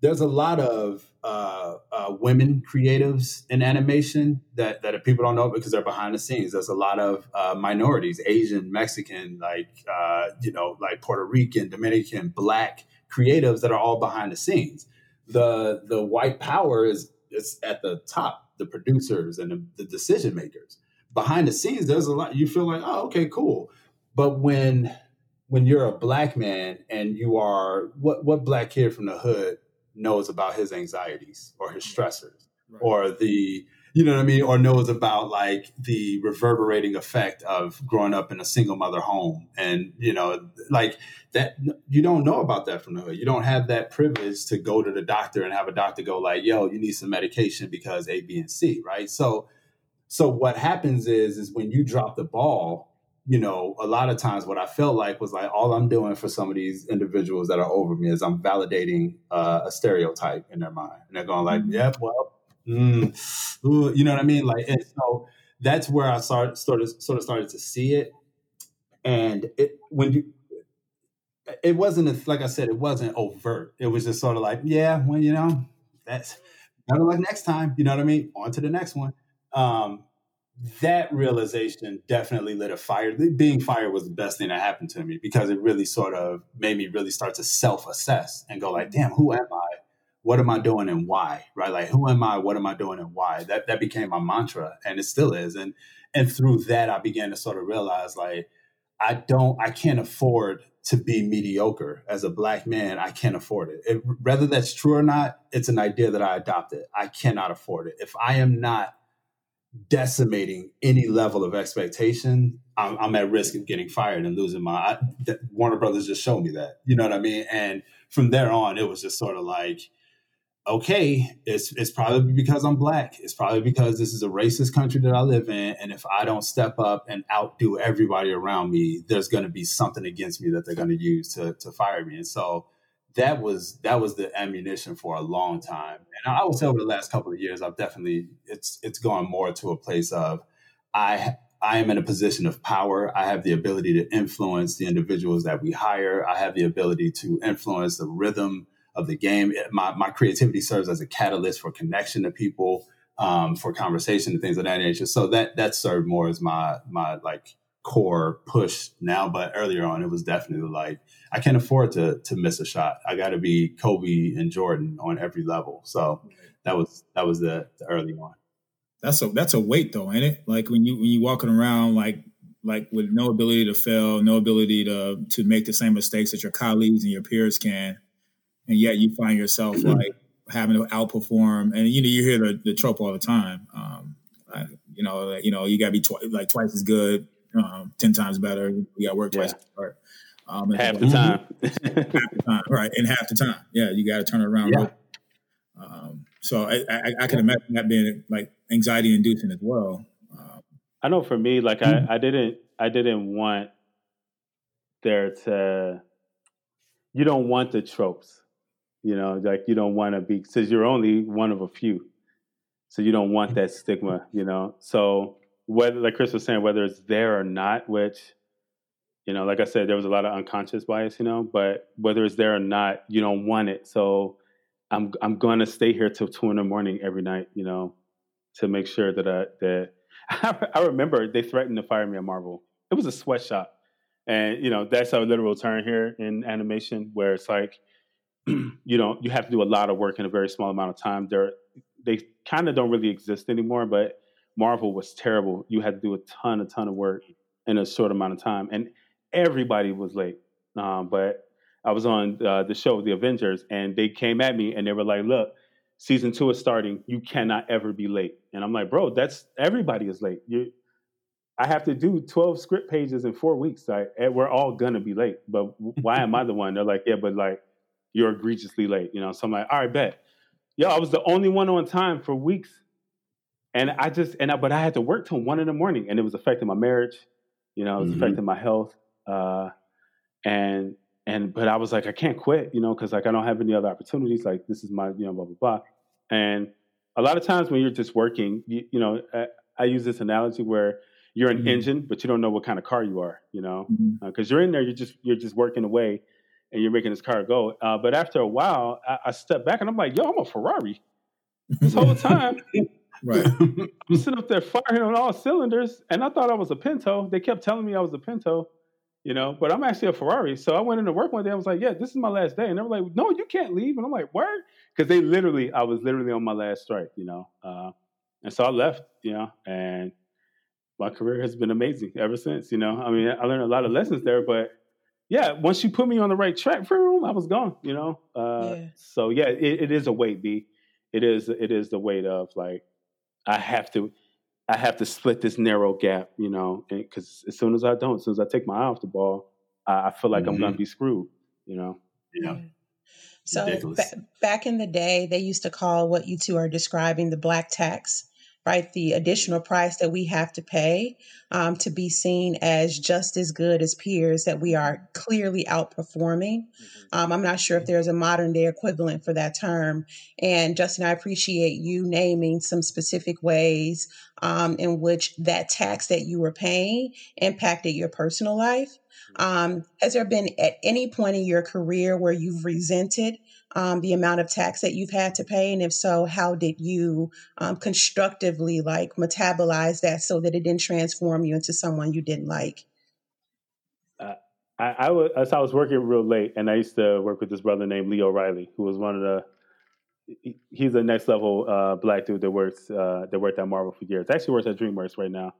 there's a lot of uh, uh, women creatives in animation that that people don't know because they're behind the scenes. There's a lot of uh, minorities, Asian, Mexican, like uh, you know, like Puerto Rican, Dominican, Black creatives that are all behind the scenes. The the white power is it's at the top, the producers and the, the decision makers. Behind the scenes, there's a lot. You feel like, oh, okay, cool. But when when you're a black man and you are what what black kid from the hood knows about his anxieties or his stressors right. or the you know what I mean, or knows about like the reverberating effect of growing up in a single mother home, and you know, like that. You don't know about that from the hood. You don't have that privilege to go to the doctor and have a doctor go like, "Yo, you need some medication because A, B, and C." Right. So, So what happens is is when you drop the ball, you know, a lot of times what I felt like was like all I'm doing for some of these individuals that are over me is I'm validating uh, a stereotype in their mind, and they're going like, mm-hmm. "Yeah, well, mm, ooh, you know what I mean?" Like, and so that's where I started sort of sort of started to see it, and it when you. It wasn't a, like I said. It wasn't overt. It was just sort of like, yeah, well, you know, that's better luck next time. You know what I mean? On to the next one. Um, that realization definitely lit a fire. Being fired was the best thing that happened to me because it really sort of made me really start to self assess and go like, damn, who am I? What am I doing and why? Right? Like, who am I? What am I doing and why? That that became my mantra, and it still is. And and through that, I began to sort of realize like, I don't, I can't afford to be mediocre as a black man. I can't afford it. it. Whether that's true or not, it's an idea that I adopted. I cannot afford it. If I am not decimating any level of expectation, I'm, I'm, at risk of getting fired and losing my. I, Warner Brothers just showed me that. You know what I mean? And from there on, it was just sort of like, okay, it's it's probably because I'm black. It's probably because this is a racist country that I live in, and if I don't step up and outdo everybody around me, there's going to be something against me that they're going to use to to fire me. And so that was that was the ammunition for a long time. And I would say over the last couple of years, I've definitely it's it's gone more to a place of I I am in a position of power. I have the ability to influence the individuals that we hire. I have the ability to influence the rhythm of the game. My my creativity serves as a catalyst for connection to people, um, for conversation and things of that nature. So that that served more as my my like core push now. But earlier on, it was definitely like I can't afford to to miss a shot. I got to be Kobe and Jordan on every level. So that was that was the, the early one. That's a that's a weight though, ain't it? Like when you when you walking around like like with no ability to fail, no ability to to make the same mistakes that your colleagues and your peers can, and yet you find yourself mm-hmm. like having to outperform. And you know you hear the, the trope all the time. Um, I, you know, you know, you got to be tw- like twice as good, um, ten times better. You got to work twice yeah. as hard. Um, half the time. half the time, right? And half the time, yeah, you got to turn it around. Yeah. Um, so I, I, I, can imagine that being like anxiety inducing as well. Um, I know for me, like I, I didn't, I didn't want there to. You don't want the tropes, you know, like you don't want to be because you're only one of a few, so you don't want mm-hmm. that stigma, you know. So whether, like Chris was saying, whether it's there or not, which you know, like I said, there was a lot of unconscious bias, you know, but whether it's there or not, you don't want it. So I'm I'm going to stay here till two in the morning every night, you know, to make sure that I, that I remember they threatened to fire me at Marvel. It was a sweatshop, and you know that's a literal term here in animation, where it's like, you know, you have to do a lot of work in a very small amount of time. They're they kind of don't really exist anymore, but Marvel was terrible. You had to do a ton, a ton of work in a short amount of time, and everybody was late. Um, but I was on uh, the show, The Avengers, and they came at me and they were like, "Look, season two is starting. You cannot ever be late." And I'm like, "Bro, that's everybody is late. You, I have to do 12 script pages in four weeks. Like, we're all gonna be late. But why am I the one?" They're like, "Yeah, but like, you're egregiously late." You know. So I'm like, "All right, bet." Yo, I was the only one on time for weeks, and I just and I, but I had to work till one in the morning, and it was affecting my marriage. You know, it was mm-hmm. affecting my health. Uh, and and but I was like, I can't quit, you know, because like I don't have any other opportunities. Like this is my, you know, blah blah blah. And a lot of times when you're just working, you, you know, I, I, use this analogy where you're an mm-hmm. engine, but you don't know what kind of car you are, you know, because mm-hmm. uh, you're in there, you're just you're just working away, and you're making this car go. Uh, but after a while, I, I step back and I'm like, yo, I'm a Ferrari. This whole time, Right. I'm sitting up there firing on all cylinders, and I thought I was a Pinto. They kept telling me I was a Pinto, you know, but I'm actually a Ferrari. So I went into work one day. I was like, "Yeah, this is my last day," and they were like, "No, you can't leave." And I'm like, "Word," because they literally, I was literally on my last strike, you know, uh, and so I left, you know, and my career has been amazing ever since. You know, I mean, I learned a lot of lessons there, but yeah, once you put me on the right track for room, I was gone. You know, uh, yeah. so yeah, it, it is a weight, B. It is, it is the weight of like I have to I have to split this narrow gap, you know, because as soon as I don't, as soon as I take my eye off the ball, I, I feel like mm-hmm. I'm going to be screwed, you know. Yeah. So ba- back in the day, they used to call what you two are describing the black tax. Right? The additional price that we have to pay um, to be seen as just as good as peers that we are clearly outperforming. Mm-hmm. Um, I'm not sure if there's a modern day equivalent for that term. And Justin, I appreciate you naming some specific ways um, in which that tax that you were paying impacted your personal life. Um, has there been at any point in your career where you've resented um, the amount of tax that you've had to pay? And if so, how did you um, constructively like metabolize that so that it didn't transform you into someone you didn't like? Uh, I, I, was, I was working real late, and I used to work with this brother named Leo Riley, who was one of the he's the next level uh, black dude that works uh, that worked at Marvel for years. Actually works at DreamWorks right now,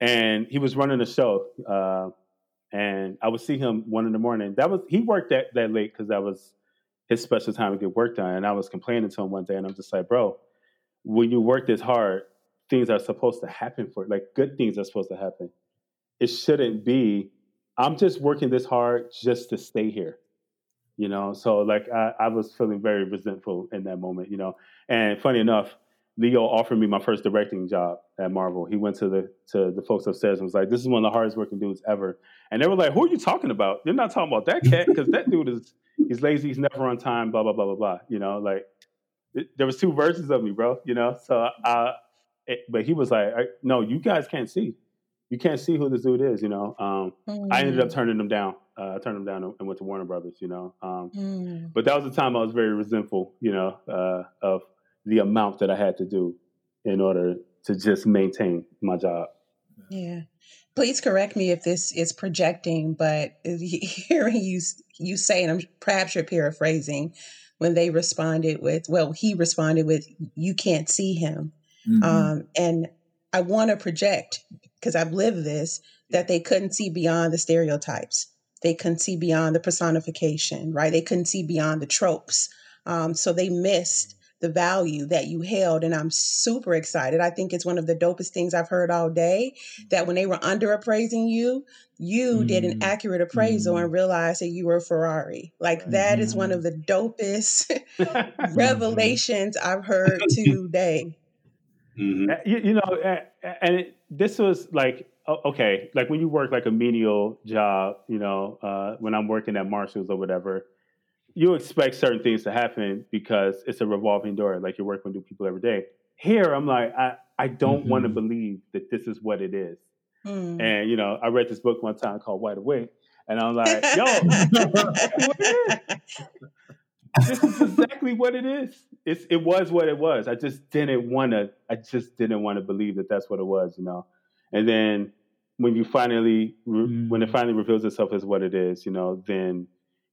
and he was running a show. Uh, and I would see him one in the morning. That was he worked that that late because that was his special time to get work done. And I was complaining to him one day, and I'm just like, bro, when you work this hard, things are supposed to happen for like good things are supposed to happen. It shouldn't be. I'm just working this hard just to stay here, you know. So like I, I was feeling very resentful in that moment, you know. And funny enough, Leo offered me my first directing job at Marvel. He went to the to the folks upstairs and was like, "This is one of the hardest working dudes ever." And they were like, "Who are you talking about? You're not talking about that cat because that dude is he's lazy, he's never on time, blah blah blah blah blah." You know, like it, there was two versions of me, bro. You know, so I, it, but he was like, "No, you guys can't see. You can't see who this dude is." You know, um, mm. I ended up mm. turning him down. Uh, I turned him down and went to Warner Brothers. You know, um, mm. but that was the time I was very resentful. You know, uh, of the amount that I had to do in order to just maintain my job. Yeah. Please correct me if this is projecting, but hearing you you say, and I'm perhaps you're paraphrasing, when they responded with, well, he responded with, "You can't see him," mm-hmm. um, and I want to project because I've lived this that they couldn't see beyond the stereotypes. They couldn't see beyond the personification, right? They couldn't see beyond the tropes. Um, so they missed the value that you held. And I'm super excited. I think it's one of the dopest things I've heard all day that when they were under appraising you, you mm. did an mm, accurate appraisal mm. and realized that you were Ferrari. Like that is one of mm-hmm. the dopest mm-hmm. revelations I've heard today. Mm-hmm. You, you, know, and it, this was like okay, like when you work like a menial job, you know, uh, when I'm working at Marshalls or whatever, you expect certain things to happen because it's a revolving door, like you're working with new people every day. Here, I'm like, I, I don't mm-hmm. want to believe that this is what it is. Mm. And, you know, I read this book one time called Wide Awake, and I'm like, yo, this is exactly what it is. It's, it was what it was. I just didn't want to, I just didn't want to believe that that's what it was, you know? And then when you finally, mm. when it mm. finally reveals itself as what it is, you know, then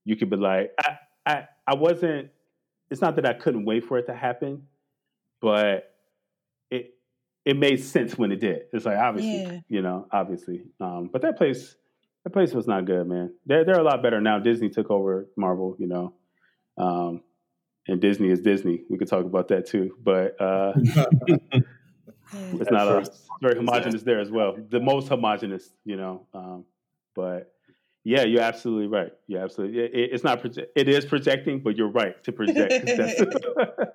you could be like, I, I I wasn't. It's not that I couldn't wait for it to happen, but it it made sense when it did. It's like obviously, yeah. you know, obviously. Um, but that place, that place was not good, man. They're they're a lot better now. Disney took over Marvel, you know, um, and Disney is Disney. We could talk about that too, but uh, it's not a, very homogenous there as well. The most homogenous, you know. Um, but yeah, you're absolutely right. You're absolutely. It, it's not. Proje- it is projecting, but you're right to project.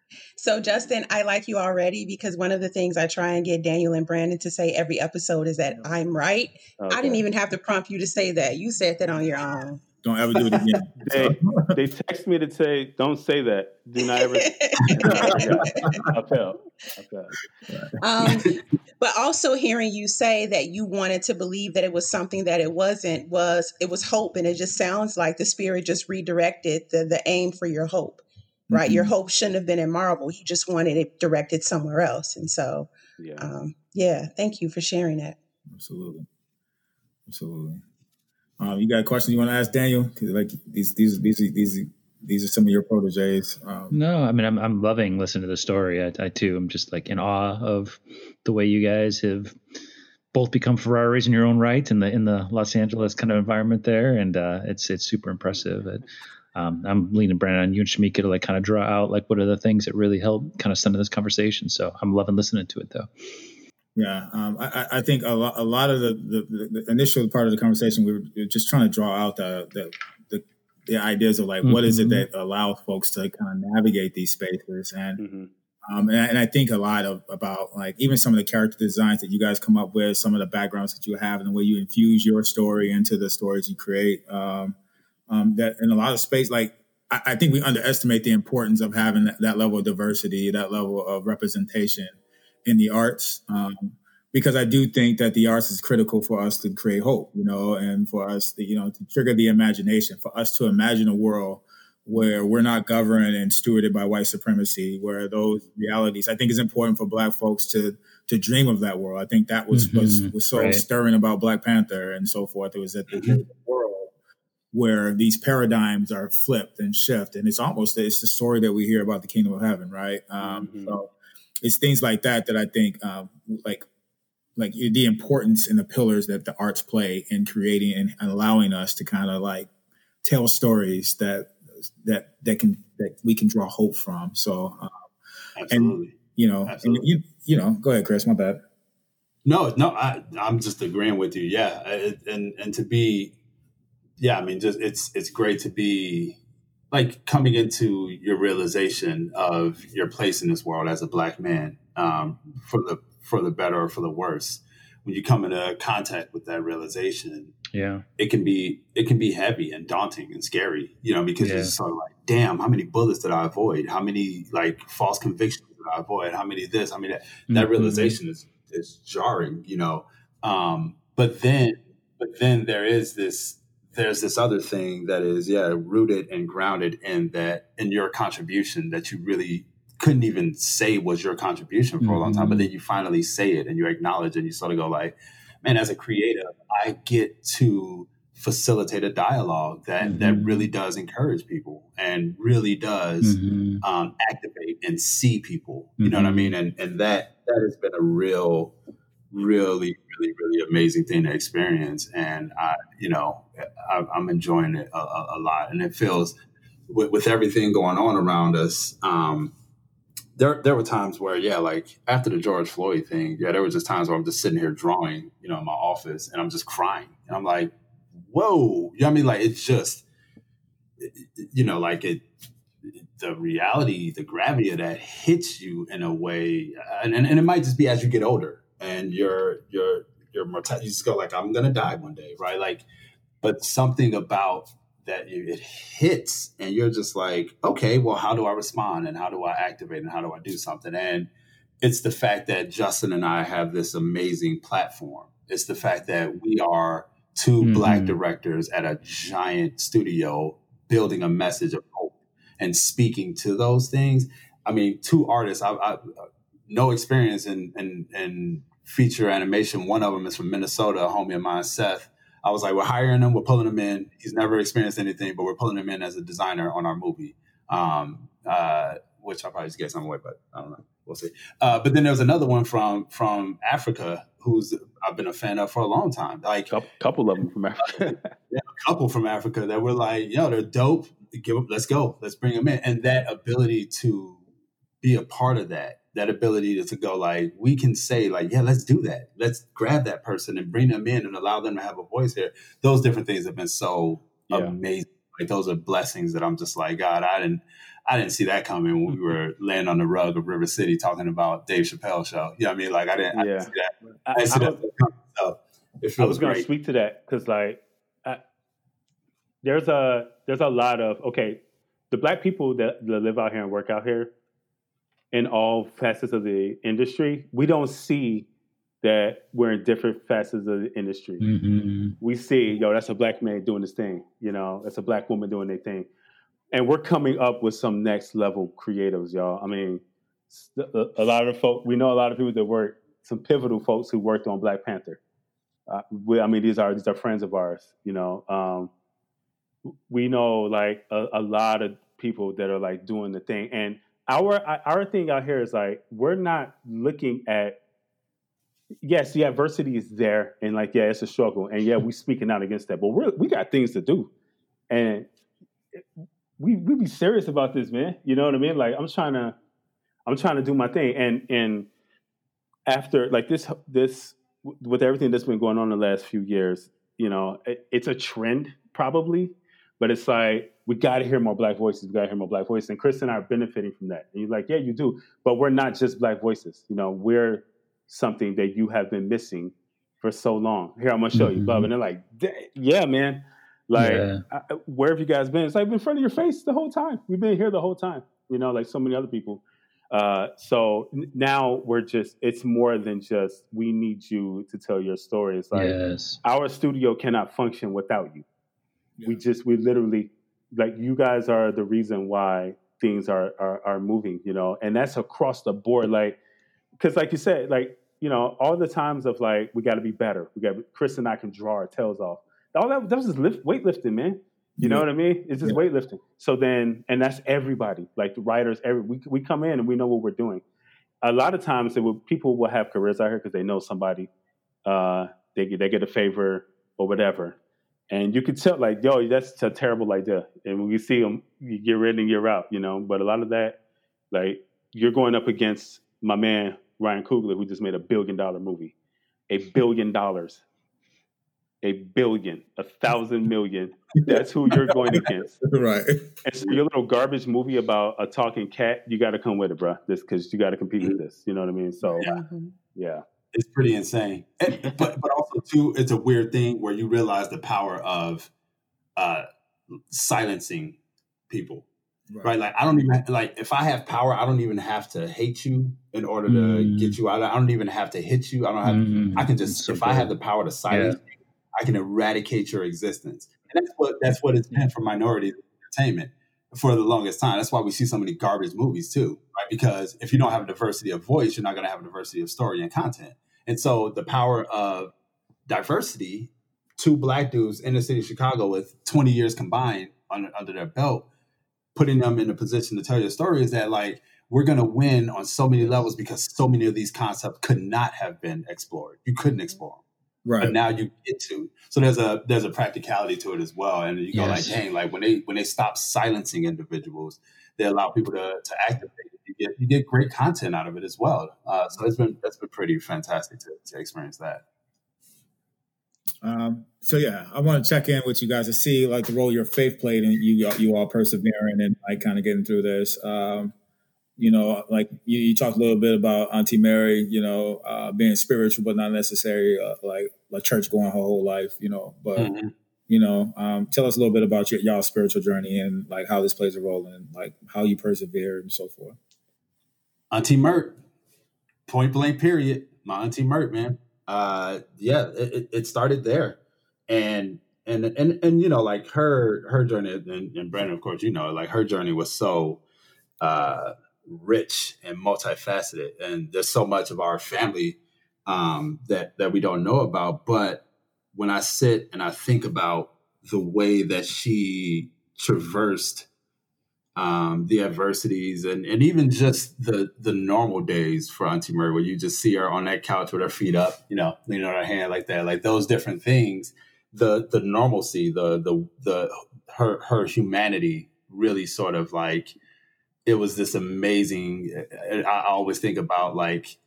so, Justin, I like you already because one of the things I try and get Daniel and Brandon to say every episode is that I'm right. Okay. I didn't even have to prompt you to say that. You said that on your own. Don't ever do it again. they, they text me to say, "Don't say that. Do not ever." I felt. I felt. Um, but also hearing you say that you wanted to believe that it was something that it wasn't was it was hope, and it just sounds like the spirit just redirected the the aim for your hope. Right, mm-hmm. your hope shouldn't have been in Marvel. You just wanted it directed somewhere else, and so, yeah, um, yeah. Thank you for sharing that. Absolutely, absolutely. Um, you got a question you want to ask Daniel? Like these, these, these, these, these are some of your proteges. Um, no, I mean, I'm, I'm loving listening to the story. I, I too, I'm just like in awe of the way you guys have both become Ferraris in your own right in the in the Los Angeles kind of environment there, and uh, it's it's super impressive. It, um, I'm leaning Brandon on you and Shumeca to like kind of draw out like what are the things that really help kind of center this conversation. So I'm loving listening to it though. Yeah, um, I, I, think a lot, a lot of the, the, the, initial part of the conversation, we were just trying to draw out the the, the, the ideas of like mm-hmm. what is it mm-hmm. that allows folks to kind of navigate these spaces, and mm-hmm. Um, and, I, and, I, think a lot of about like even some of the character designs that you guys come up with, some of the backgrounds that you have, and the way you infuse your story into the stories you create. Um, um, that in a lot of space, like I, I, think we underestimate the importance of having that, that, level of diversity, that level of representation in the arts. Um, because I do think that the arts is critical for us to create hope, you know, and for us, to, you know, to trigger the imagination, for us to imagine a world where we're not governed and stewarded by white supremacy, where those realities, I think is important for black folks to to dream of that world. I think that was mm-hmm. was, was so right. stirring about Black Panther and so forth. It was that the mm-hmm. world where these paradigms are flipped and shift, and it's almost it's the story that we hear about the kingdom of heaven, right? Um, mm-hmm. So it's things like that that I think um, like like the importance and the pillars that the arts play in creating and allowing us to kind of like tell stories that that that can that we can draw hope from. So, um, and you know, you you know, go ahead, Chris. My bad. No, no, I I'm just agreeing with you. Yeah, it, and and to be, yeah, I mean, just it's it's great to be like coming into your realization of your place in this world as a black man um, for the for the better or for the worse when you come into contact with that realization yeah it can be it can be heavy and daunting and scary you know because yeah. you're sort of like damn how many bullets did i avoid how many like false convictions did i avoid how many this i mean that, mm-hmm. that realization is is jarring you know um but then but then there is this there's this other thing that is yeah rooted and grounded in that in your contribution that you really couldn't even say was your contribution for mm-hmm. a long time but mm-hmm. then you finally say it and you acknowledge and you sort of go like man, as a creative, I get to facilitate a dialogue that mm-hmm. that really does encourage people and really does mm-hmm. um, activate and see people. You mm-hmm. know what I mean? And and that that has been a real, really, really, really amazing thing to experience. And I, you know, I, am enjoying it a, a, lot. And it feels with, with everything going on around us. Um, there there were times where yeah, like after the George Floyd thing, yeah, there was just times where I'm just sitting here drawing, you know, in my office, and I'm just crying, and I'm like, whoa, you know I mean? Like it's just, you know, like it, the reality, the gravity of that hits you in a way, and and, and it might just be as you get older and your your your mortality, you just go like, I'm gonna die one day, right? Like, but something about that it hits and you're just like, okay, well, how do I respond and how do I activate and how do I do something? And it's the fact that Justin and I have this amazing platform. It's the fact that we are 2 mm-hmm. black directors at a giant studio building a message of hope and speaking to those things. I mean, two artists, I, I no experience in, in, in feature animation. One of them is from Minnesota, a homie of mine, Seth I was like, we're hiring him, we're pulling him in. He's never experienced anything, but we're pulling him in as a designer on our movie. Um, uh, which I'll probably just get some away, but I don't know. We'll see. Uh, but then there was another one from from Africa who's I've been a fan of for a long time. Like a couple of them from Africa. yeah, a couple from Africa that were like, yo, they're dope. Give them, let's go. Let's bring them in. And that ability to be a part of that that ability to, to go like we can say like yeah let's do that. Let's grab that person and bring them in and allow them to have a voice here. Those different things have been so yeah. amazing. Like those are blessings that i'm just like god i didn't i didn't see that coming when we were laying on the rug of river city talking about dave chappelle show. You know what i mean? Like i didn't, yeah. I didn't see that. I, didn't see I, that was, so I was going to speak to that because like I, there's a there's a lot of okay the black people that, that live out here and work out here in all facets of the industry, we don't see that we're in different facets of the industry. Mm-hmm. We see, yo, that's a black man doing this thing, you know, that's a black woman doing their thing. And we're coming up with some next level creatives, y'all. I mean, a, lot of folks, we know a lot of people that work, some pivotal folks who worked on Black Panther. Uh, we, I mean, these are these are friends of ours, you know. Um, we know like a, a lot of people that are like doing the thing, and our our thing out here is like we're not looking at yes the adversity is there and like yeah it's a struggle and yeah we're speaking out against that but we we got things to do. And we we be serious about this man. You know what i mean? Like i'm trying to i'm trying to do my thing. And and after like this this with everything that's been going on the last few years you know it, it's a trend probably But it's like we got to hear more black voices. We got to hear more black voices. And Chris and I are benefiting from that. And you're like, yeah, you do. But we're not just black voices. You know, we're something that you have been missing for so long. Here, I'm gonna show mm-hmm. you, Bub. And they're like, yeah, man. Like, yeah. I, where have you guys been? It's like in front of your face the whole time. We've been here the whole time. You know, like so many other people. Uh, so now we're just, it's more than just, we need you to tell your story. It's like yes. our studio cannot function without you. Yeah. We just, we literally, like, you guys are the reason why things are, are, are moving, you know, and that's across the board. Like, cause like you said, like, you know, all the times of like, we got to be better. We got, Chris and I can draw our tails off. All that, that was just lift, weightlifting, man. You know what I mean? It's just yeah. weightlifting. So then, and that's everybody, like the writers. Every we we come in and we know what we're doing. A lot of times, it will, people will have careers out here because they know somebody. Uh, they get they get a favor or whatever, and you can tell like, yo, that's a terrible idea. And when you see them, you get rid and you're out. You know, but a lot of that, like, you're going up against my man Ryan Coogler, who just made a billion dollar movie, a billion dollars a billion, a thousand million. That's who you're going against. Right. And so your little garbage movie about a talking cat, you got to come with it, bro. This because you got to compete with mm-hmm. this. You know what I mean? So, mm-hmm. yeah. yeah. It's pretty insane, and, but but also too, it's a weird thing where you realize the power of uh, silencing people. Right. right. Like I don't even like if I have power, I don't even have to hate you in order to mm. get you out. I don't even have to hit you. I don't have. Mm. I can just so if I have the power to silence yeah. I can eradicate your existence. And that's what that's what it's been for minority entertainment for the longest time. That's why we see so many garbage movies too, right? Because if you don't have a diversity of voice, you're not going to have a diversity of story and content. And so the power of diversity, two black dudes in the city of Chicago with 20 years combined under, under their belt, putting them in a position to tell your story is that like we're going to win on so many levels because so many of these concepts could not have been explored. You couldn't explore them. Right. But now you get to. So there's a there's a practicality to it as well. And you go yes. like, dang, like when they when they stop silencing individuals, they allow people to to activate. You get you get great content out of it as well. Uh, so it's been that's been pretty fantastic to, to experience that. Um, so yeah, I want to check in with you guys to see like the role your faith played in you you all persevering and like kind of getting through this. Um, you know, like you, you talked a little bit about Auntie Mary, you know, uh, being spiritual, but not necessarily uh, like a church going her whole life, you know. But mm-hmm. you know, um, tell us a little bit about your, y'all spiritual journey and like how this plays a role in like how you persevere and so forth. Auntie Mert, point blank, period. My Auntie Mert, man. Uh, yeah, it, it started there, and and and and you know, like her her journey, and, and Brandon, of course, you know, like her journey was so. Uh, rich and multifaceted, and there's so much of our family um, that that we don't know about. But when I sit and I think about the way that she traversed um, the adversities and, and even just the the normal days for Auntie Murray, where you just see her on that couch with her feet up, you know, leaning on her hand like that, like those different things. The the normalcy, the the the her her humanity really sort of like it was this amazing. Eh, eh, I always think about like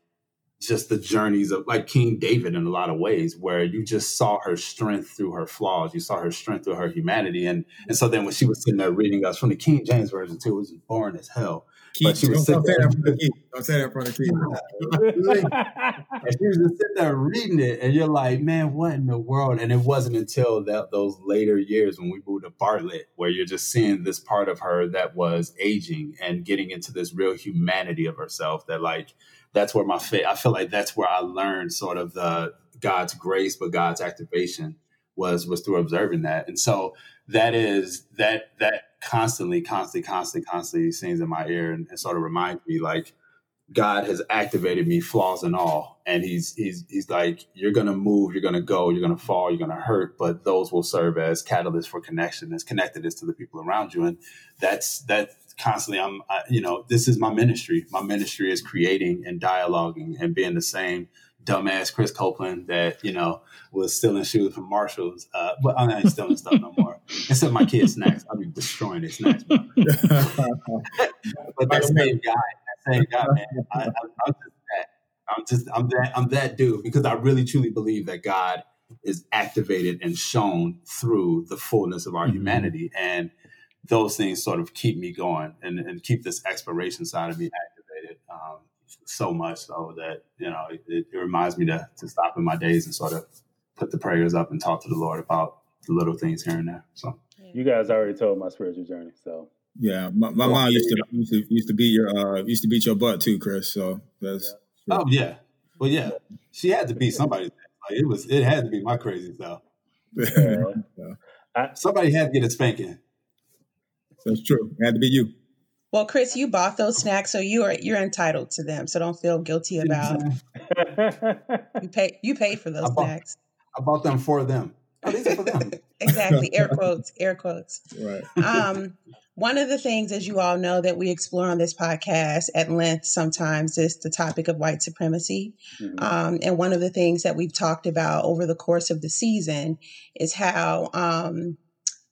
just the journeys of like King David in a lot of ways, where you just saw her strength through her flaws, you saw her strength through her humanity, and and so then when she was sitting there reading us from the King James version too, it was boring as hell. Keith, she was sitting there. Don't say that in front of Keith. and she was just sitting there reading it, and you're like, man, what in the world? And it wasn't until that those later years when we moved to Bartlett, where you're just seeing this part of her that was aging and getting into this real humanity of herself. That like, that's where my faith. I feel like that's where I learned sort of the God's grace, but God's activation was was through observing that. And so that is that that constantly, constantly, constantly, constantly sings in my ear and, and sort of reminds me like God has activated me, flaws and all. And he's he's he's like, you're gonna move, you're gonna go, you're gonna fall, you're gonna hurt, but those will serve as catalysts for connection, as connectedness to the people around you. And that's that constantly I'm I, you know, this is my ministry. My ministry is creating and dialoguing and being the same dumbass Chris Copeland that you know was stealing shoes from Marshalls. Uh, but I'm not stealing stuff no more. Except my kids' snacks, I'll be destroying their snacks. but that same guy, that same guy, man, I, am just that. I'm just I'm that I'm that dude because I really truly believe that God is activated and shown through the fullness of our mm-hmm. humanity. And those things sort of keep me going and, and keep this exploration side of me activated um, so much so that, you know, it, it reminds me to, to stop in my days and sort of put the prayers up and talk to the Lord about the little things here and there. So you guys already told my spiritual journey. So yeah, my, my mom used to, used to used to beat your uh used to beat your butt too, Chris. So that's yeah. oh yeah, well yeah, she had to beat somebody. Like it was it had to be my crazy self. Yeah. I, somebody had to get a spanking. That's true. It had to be you. Well, Chris, you bought those snacks, so you are you're entitled to them. So don't feel guilty about. you pay you paid for those I bought, snacks. I bought them for them. Oh, these are for them. exactly. Air quotes. Air quotes. Right. Um, one of the things, as you all know, that we explore on this podcast at length sometimes is the topic of white supremacy. Mm-hmm. Um, and one of the things that we've talked about over the course of the season is how um,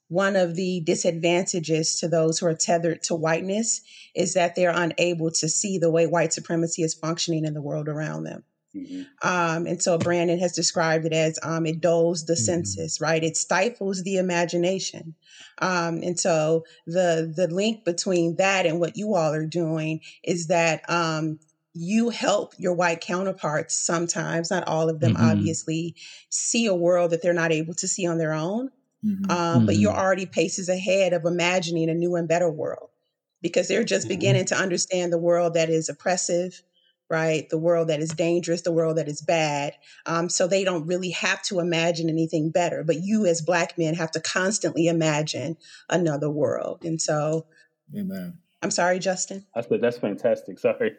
one of the disadvantages to those who are tethered to whiteness is that they're unable to see the way white supremacy is functioning in the world around them. Mm-hmm. Um, and so Brandon has described it as um, it dulls the mm-hmm. senses, right? It stifles the imagination. Um, and so the the link between that and what you all are doing is that um, you help your white counterparts sometimes, not all of them, mm-hmm. obviously, see a world that they're not able to see on their own. Mm-hmm. Um, but you're mm-hmm. already paces ahead of imagining a new and better world because they're just mm-hmm. beginning to understand the world that is oppressive, right? The world that is dangerous, the world that is bad. Um, so they don't really have to imagine anything better. But you, as Black men, have to constantly imagine another world. And so, Amen. I'm sorry, Justin. I said that's fantastic. Sorry.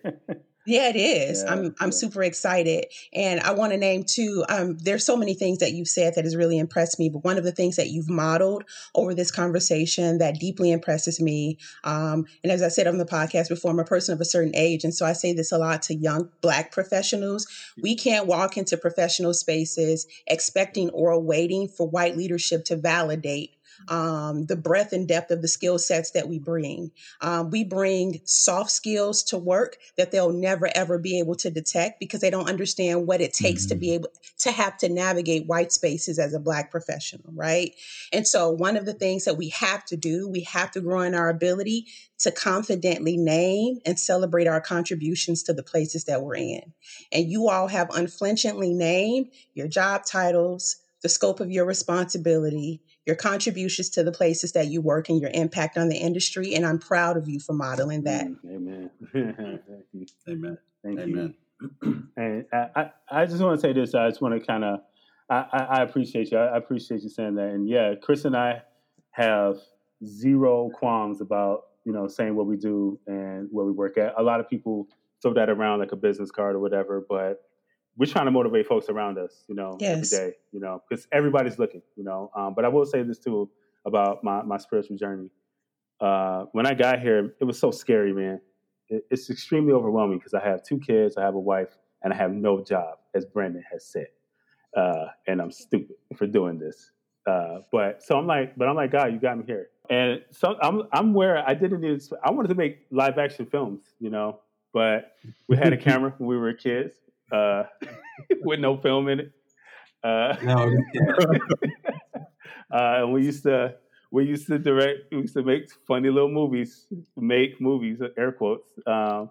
Yeah, it is. Yeah, I'm I'm super excited, and I want to name too. Um, there's so many things that you've said that has really impressed me, but one of the things that you've modeled over this conversation that deeply impresses me. Um, and as I said on the podcast before, I'm a person of a certain age, and so I say this a lot to young Black professionals. We can't walk into professional spaces expecting or waiting for white leadership to validate um, the breadth and depth of the skill sets that we bring. Um, we bring soft skills to work that they'll never ever be able to detect because they don't understand what it takes mm-hmm. to be mm-hmm. able to have to navigate white spaces as a Black professional, right? And so, one of the things that we have to do, we have to grow in our ability to confidently name and celebrate our contributions to the places that we're in. And you all have unflinchingly named your job titles, the scope of your responsibility, your contributions to the places that you work, and your impact on the industry. And I'm proud of you for modeling that. Mm, amen. Thank you. Amen. Thank Amen. You. And I, I just want to say this. I just want to kind of, I, I appreciate you. I appreciate you saying that. And yeah, Chris and I have zero qualms about you know saying what we do and where we work at. A lot of people throw that around like a business card or whatever, but we're trying to motivate folks around us, you know, yes. every day, you know, because everybody's looking, you know. Um, but I will say this too about my my spiritual journey. Uh, when I got here, it was so scary, man. It, it's extremely overwhelming because I have two kids, I have a wife, and I have no job, as Brandon has said. Uh, and I'm stupid for doing this. Uh, but so I'm like, but I'm like, God, you got me here. And so I'm I'm where I didn't need. I wanted to make live action films, you know, but we had a camera when we were kids uh, with no film in it. Uh, no, uh, we used to we used to direct. We used to make funny little movies, make movies, air quotes. Um,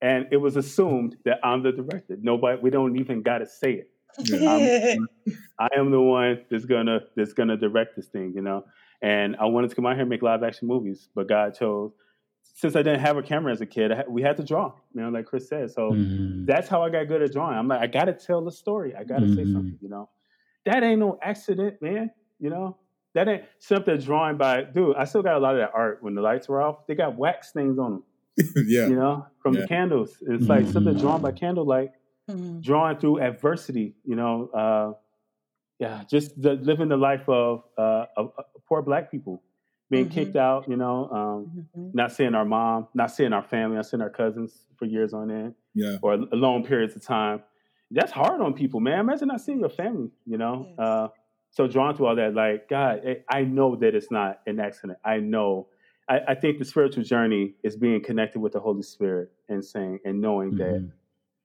and it was assumed that I'm the director. Nobody, we don't even got to say it. I am the one that's gonna that's gonna direct this thing, you know. And I wanted to come out here and make live action movies, but God chose since I didn't have a camera as a kid, we had to draw, you know, like Chris said. So mm-hmm. that's how I got good at drawing. I'm like, I got to tell the story. I got to mm-hmm. say something, you know. That ain't no accident, man. You know, that ain't something drawing by, dude. I still got a lot of that art when the lights were off. They got wax stains on them. yeah. You know, from yeah. the candles. It's mm-hmm. like something drawn by candlelight, mm-hmm. drawing through adversity, you know. Uh, yeah, just the, living the life of, uh, of, of poor black people being mm-hmm. kicked out, you know, um, mm-hmm. not seeing our mom, not seeing our family, not seeing our cousins for years on end, yeah, or long periods of time. That's hard on people, man. Imagine not seeing your family, you know. Yes. Uh, so drawn to all that, like God, I know that it's not an accident. I know. I, I, think the spiritual journey is being connected with the Holy Spirit and saying and knowing mm-hmm. that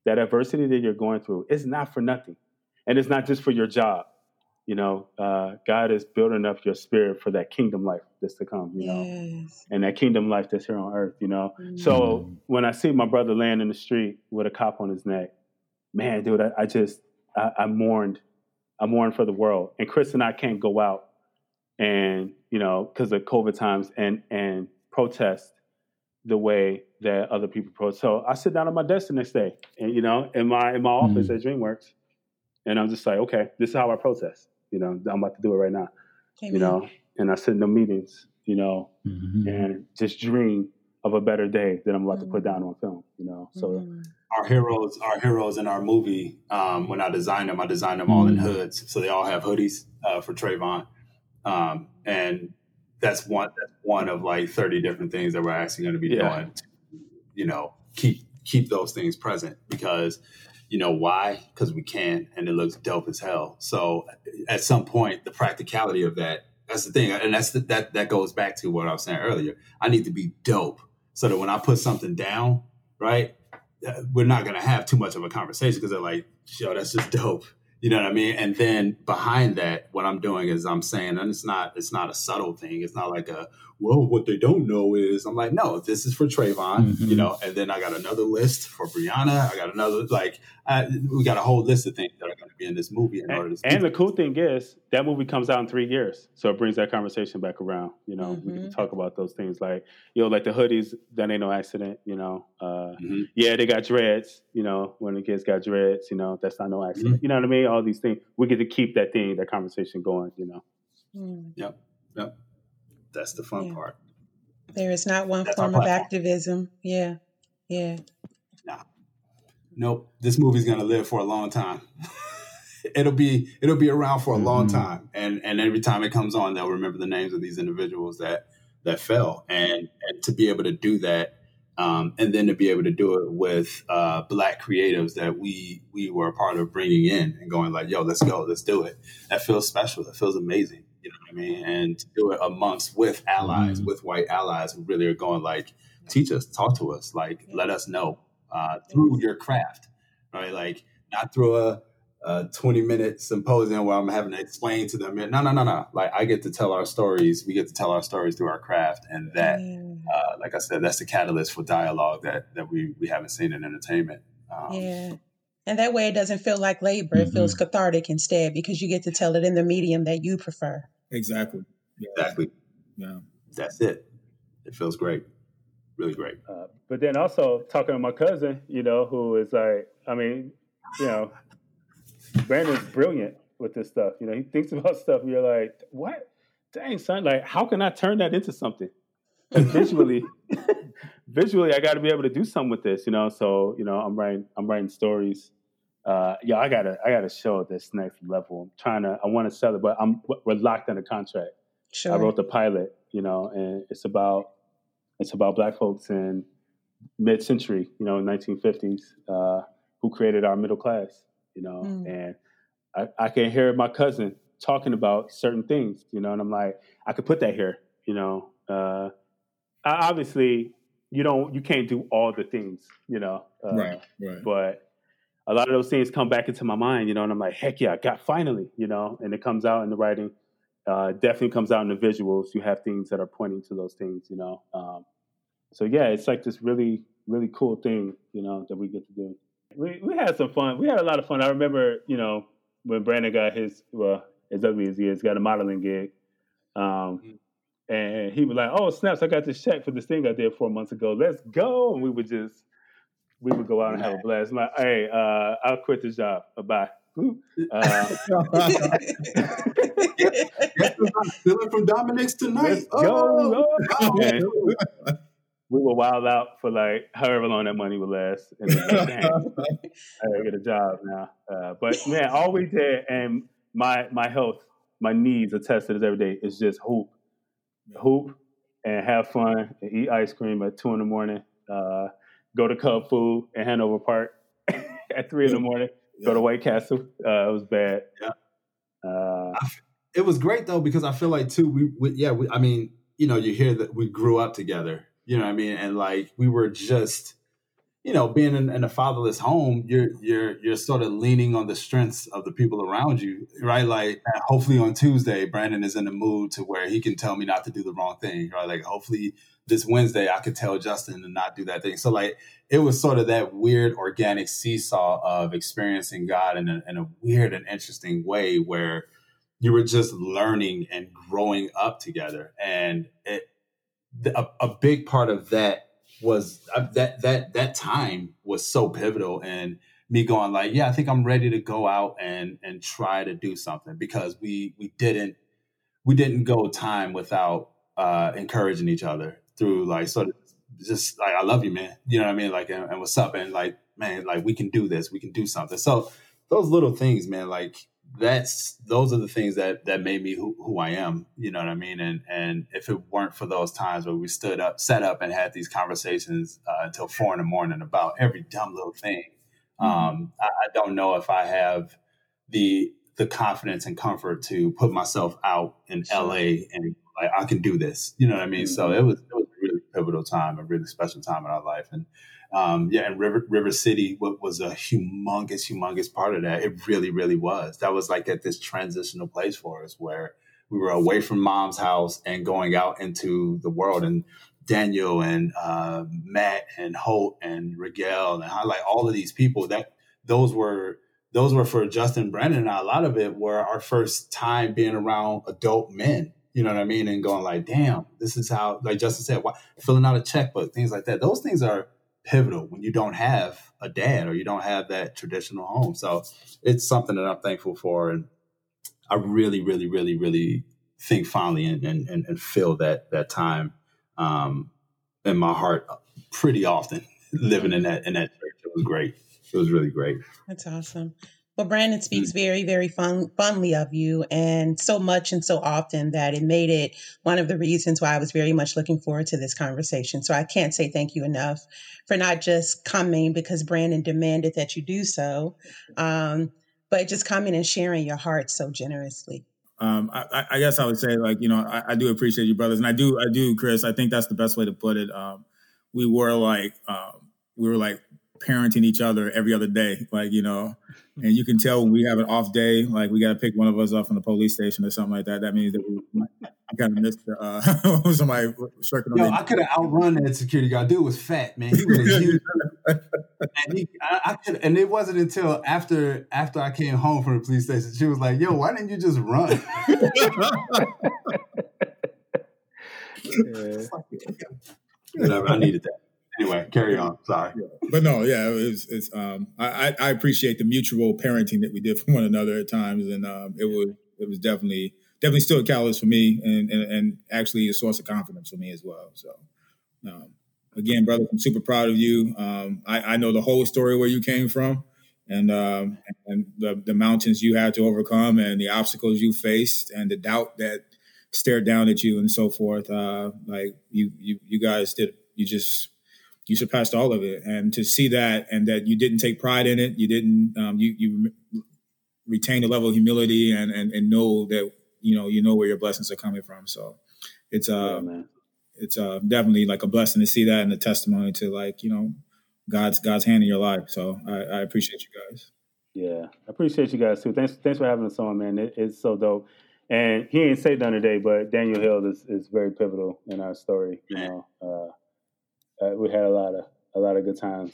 that adversity that you're going through is not for nothing, and it's not just for your job. You know, uh, God is building up your spirit for that kingdom life that's to come. You know, Yes. and that kingdom life that's here on earth. You know, Mm. so when I see my brother laying in the street with a cop on his neck, man, dude, I, I just I, I mourned. I mourned for the world. And Chris and I can't go out and you know because of COVID times and and protest the way that other people protest. So I sit down at my desk the next day, and you know, in my in my office Mhm. at DreamWorks, and I'm just like, okay, this is how I protest. You know, I'm about to do it right now. You know, and I sit in the meetings. You know, Mhm. and just dream of a better day that I'm about to put Mhm. down on film. You know, so Mhm. our heroes, our heroes in our movie, um, when I designed them, I designed them all in Mm. hoods, so they all have hoodies uh, for Trayvon, um, and that's one that's one of like thirty different things that we're actually going to be Yeah. doing. To, you know, keep keep those things present because you know why? Because we can, and it looks dope as hell. So at some point, the practicality of that. That's the thing, and that's the, that that goes back to what I was saying earlier. I need to be dope so that when I put something down, right, we're not going to have too much of a conversation because they're like, yo, that's just dope. You know what I mean? And then behind that, what I'm doing is I'm saying, and it's not, it's not a subtle thing. It's not like a, well, what they don't know is I'm like, no, this is for Trayvon, Mhm. you know, and then I got another list for Breonna. I got another, like, I, we got a whole list of things that are going to be in this movie in order and, to. and the cool thing is that movie comes out in three years, so it brings that conversation back around. You know, we can Mhm. talk about those things like you know, like the hoodies. That ain't no accident. You know, uh, Mhm. yeah, they got dreads. You know, when the kids got dreads, you know, that's not no accident. You know what I mean? All these things, we get to keep that thing, that conversation going. You know, Mm. Yep. Yep. That's the fun Yeah. part. There is not one That's form of activism. Yeah. Yeah. No. Nope. This movie's gonna live for a long time. it'll be it'll be around for a long Mhm. time, and and every time it comes on, they'll remember the names of these individuals that that fell, and and to be able to do that, um, and then to be able to do it with uh, black creatives that we we were a part of bringing in and going like, yo, let's go, let's do it. That feels special. That feels amazing. You know what I mean? And to do it amongst with allies, Mhm. with white allies who really are going like, teach us, talk to us, like let us know uh, through your craft, right? Like not through a, a 20 minute symposium where I'm having to explain to them. No, no, no, no. Like I get to tell our stories. We get to tell our stories through our craft. And that, Yeah. uh, like I said, that's the catalyst for dialogue that, that we, we haven't seen in entertainment. Um, Yeah. And that way it doesn't feel like labor. It feels cathartic instead because you get to tell it in the medium that you prefer. Exactly. Yeah. Exactly. Yeah. That's it. It feels great. Really great. uh, but then also talking to my cousin, you know, who is like, I mean, you know, Brandon's brilliant with this stuff. You know, he thinks about stuff. And you're like, what? Dang, son! Like, how can I turn that into something? And visually, visually, I got to be able to do something with this. You know, so you know, I'm writing, I'm writing stories. Uh, yeah, I gotta, I gotta show this next level. I'm trying to, I want to sell it, but I'm, we're locked in a contract. Sure. I wrote the pilot, you know, and it's about it's about black folks in mid-century, you know, 1950s, uh, who created our middle class, you know, Mm. and I, I can hear my cousin talking about certain things, you know, and I'm like, I could put that here, you know. Uh, I, obviously, you don't, you can't do all the things, you know, uh, right. Right. but a lot of those things come back into my mind, you know, and I'm like, heck yeah, I got finally, you know, and it comes out in the writing. Uh, definitely comes out in the visuals. You have things that are pointing to those things, you know. Um, so yeah, it's like this really, really cool thing, you know, that we get to do. We we had some fun. We had a lot of fun. I remember, you know, when Brandon got his well, as ugly as he is, got a modeling gig. Um, and he was like, "Oh snaps! I got this check for this thing I did four months ago. Let's go!" And we would just we would go out and have a blast. I'm like, hey, uh, I'll quit this job. Bye. Uh, Stealing from Dominick's tonight. let's Oh, go. wow. And we were wild out for like however long that money would last. And then, like, I gotta get a job now. Uh, but man, all we did, and my my health, my needs attest to this every day, is just hoop, hoop, and have fun, and eat ice cream at two in the morning. Uh, go to Cub Food in Hanover Park at three in the morning. Go to White Castle. Uh, it was bad. Yeah. Uh, it was great though because I feel like too we, we yeah we, I mean you know you hear that we grew up together you know what I mean and like we were just you know, being in, in, a fatherless home, you're you're you're sort of leaning on the strengths of the people around you, right? Like, hopefully on Tuesday, Brandon is in the mood to where he can tell me not to do the wrong thing, right? Like, hopefully this Wednesday, I could tell Justin to not do that thing. So, like, it was sort of that weird organic seesaw of experiencing God in a, in a weird and interesting way, where you were just learning and growing up together, and it, a, a big part of that was uh, that that that time was so pivotal and me going like yeah i think i'm ready to go out and and try to do something because we we didn't we didn't go time without uh encouraging each other through like sort of just like i love you man you know what i mean? Like and, and what's up? And like man like we can do this. We can do something. So those little things man like that's those are the things that that made me who, who I am. You know what I mean? And and if it weren't for those times where we stood up, set up, and had these conversations uh, until four in the morning about every dumb little thing, mm-hmm. um, I, I, don't know if I have the the confidence and comfort to put myself out in sure. LA and like I can do this. You know what I mean? Mm-hmm. So it was it was a really pivotal time, a really special time in our life, and um, yeah, and River River City was a humongous, humongous part of that. It really, really was. That was like at this transitional place for us where we were away from mom's house and going out into the world. And Daniel and uh, Matt and Holt and Rigel and like all of these people that those were those were for Justin Brandon and a lot of it were our first time being around adult men. You know what I mean? And going like, damn, this is how like Justin said, why, filling out a checkbook, things like that. Those things are pivotal when you don't have a dad or you don't have that traditional home. So it's something that I'm thankful for. And I really, really, really, really think fondly and, and, and feel that, that time um, in my heart pretty often living in that, in that church. It was great. It was really great. That's awesome. Well, Brandon speaks mm. very, very fun, fondly of you and so much and so often that it made it one of the reasons why I was very much looking forward to this conversation. So I can't say thank you enough for not just coming because Brandon demanded that you do so, um, but just coming and sharing your heart so generously. Um, I, I, guess I would say, like, you know, I, I, do appreciate you, brothers, and I do, I do, Chris. I think that's the best way to put it. Um, we were like, um, we were like parenting each other every other day. Like, you know, and you can tell when we have an off day, like we got to pick one of us up from the police station or something like that. That means that we kind of missed uh, somebody circling. Yo, I could have outrun that security guard. Dude was fat, man. He was huge. and, he, I, I could, and it wasn't until after after I came home from the police station, she was like, "Yo, why didn't you just run?" yeah. Whatever, I needed that anyway, carry on. Sorry, but no, yeah, it's, it's um, I, I appreciate the mutual parenting that we did for one another at times, and um, it was it was definitely definitely still a catalyst for me, and, and, and actually a source of confidence for me as well. So, um, again, brother, I'm super proud of you. Um, I, I know the whole story where you came from. And um, and the, the mountains you had to overcome, and the obstacles you faced, and the doubt that stared down at you, and so forth. Uh, like you, you, you guys did. You just you surpassed all of it. And to see that and that you didn't take pride in it, you didn't, um, you, you retain a level of humility and, and, and know that, you know, you know where your blessings are coming from. So it's, uh, yeah, it's, uh, definitely like a blessing to see that and a testimony to like, you know, God's, God's hand in your life. So I, I appreciate you guys. Yeah. I appreciate you guys too. Thanks, thanks for having us on, man. It, it's so dope. And he ain't say done today, but Daniel Hill is, is very pivotal in our story, you know, uh, uh, we had a lot of a lot of good times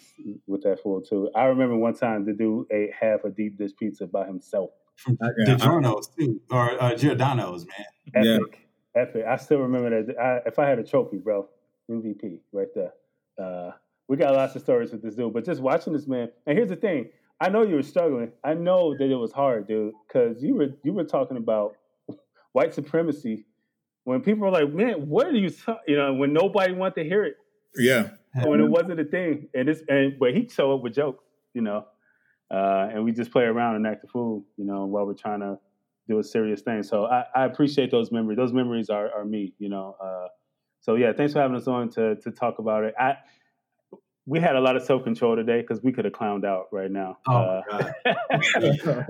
with that fool too. I remember one time the dude ate half a deep dish pizza by himself. DiGiorno's too, or uh, Giordano's, man. Epic, yeah. epic. I still remember that. I, if I had a trophy, bro, MVP right there. Uh, we got lots of stories with this dude, but just watching this man. And here's the thing: I know you were struggling. I know that it was hard, dude, because you were you were talking about white supremacy when people were like, "Man, what are you?" Talk-? You know, when nobody wanted to hear it. Yeah. When it wasn't a thing, and it's and but he show up with jokes, you know, uh, and we just play around and act a fool, you know, while we're trying to do a serious thing. So I, I appreciate those memories. Those memories are, are me, you know. Uh, so yeah, thanks for having us on to to talk about it. I we had a lot of self control today because we could have clowned out right now. Oh uh, God. yeah.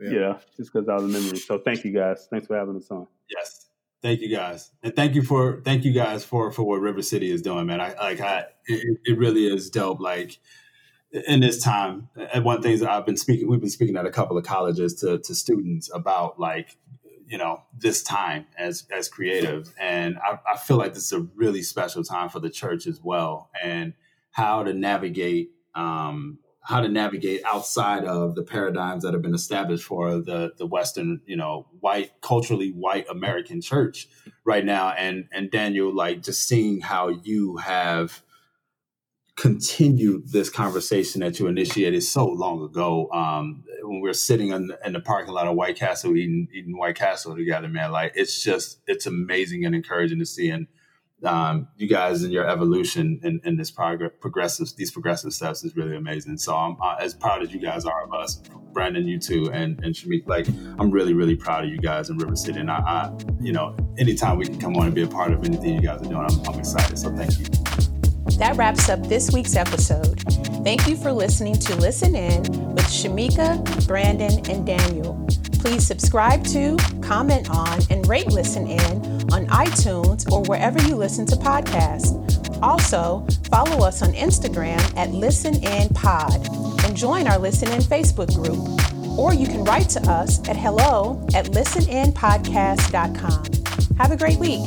yeah, just because all the memories. So thank you guys. Thanks for having us on. Yes. Thank you guys, and thank you for thank you guys for for what River City is doing, man. I like I it, it really is dope. Like in this time, and one thing that I've been speaking, we've been speaking at a couple of colleges to to students about like you know this time as as creative, and I, I feel like this is a really special time for the church as well, and how to navigate um, how to navigate outside of the paradigms that have been established for the the Western, you know, white culturally white American church right now. And and Daniel, like just seeing how you have continued this conversation that you initiated so long ago. Um, when we are sitting in the, in the, parking lot of White Castle eating eating White Castle together, man, like it's just it's amazing and encouraging to see. And um, you guys and your evolution in, in this progress, progressive, these progressive steps is really amazing. So I'm uh, as proud as you guys are of us, Brandon, you too, and and Shumeca. Like I'm really, really proud of you guys in River City. And I, I you know, anytime we can come on and be a part of anything you guys are doing, I'm, I'm excited. So thank you. That wraps up this week's episode. Thank you for listening to Listen In with Shumeca, Brandon, and Daniel. Please subscribe to, comment on, and rate Listen In on iTunes or wherever you listen to podcasts. Also, follow us on Instagram at Listen In Pod and join our Listen In Facebook group. Or you can write to us at hello at listeninpodcast.com. Have a great week.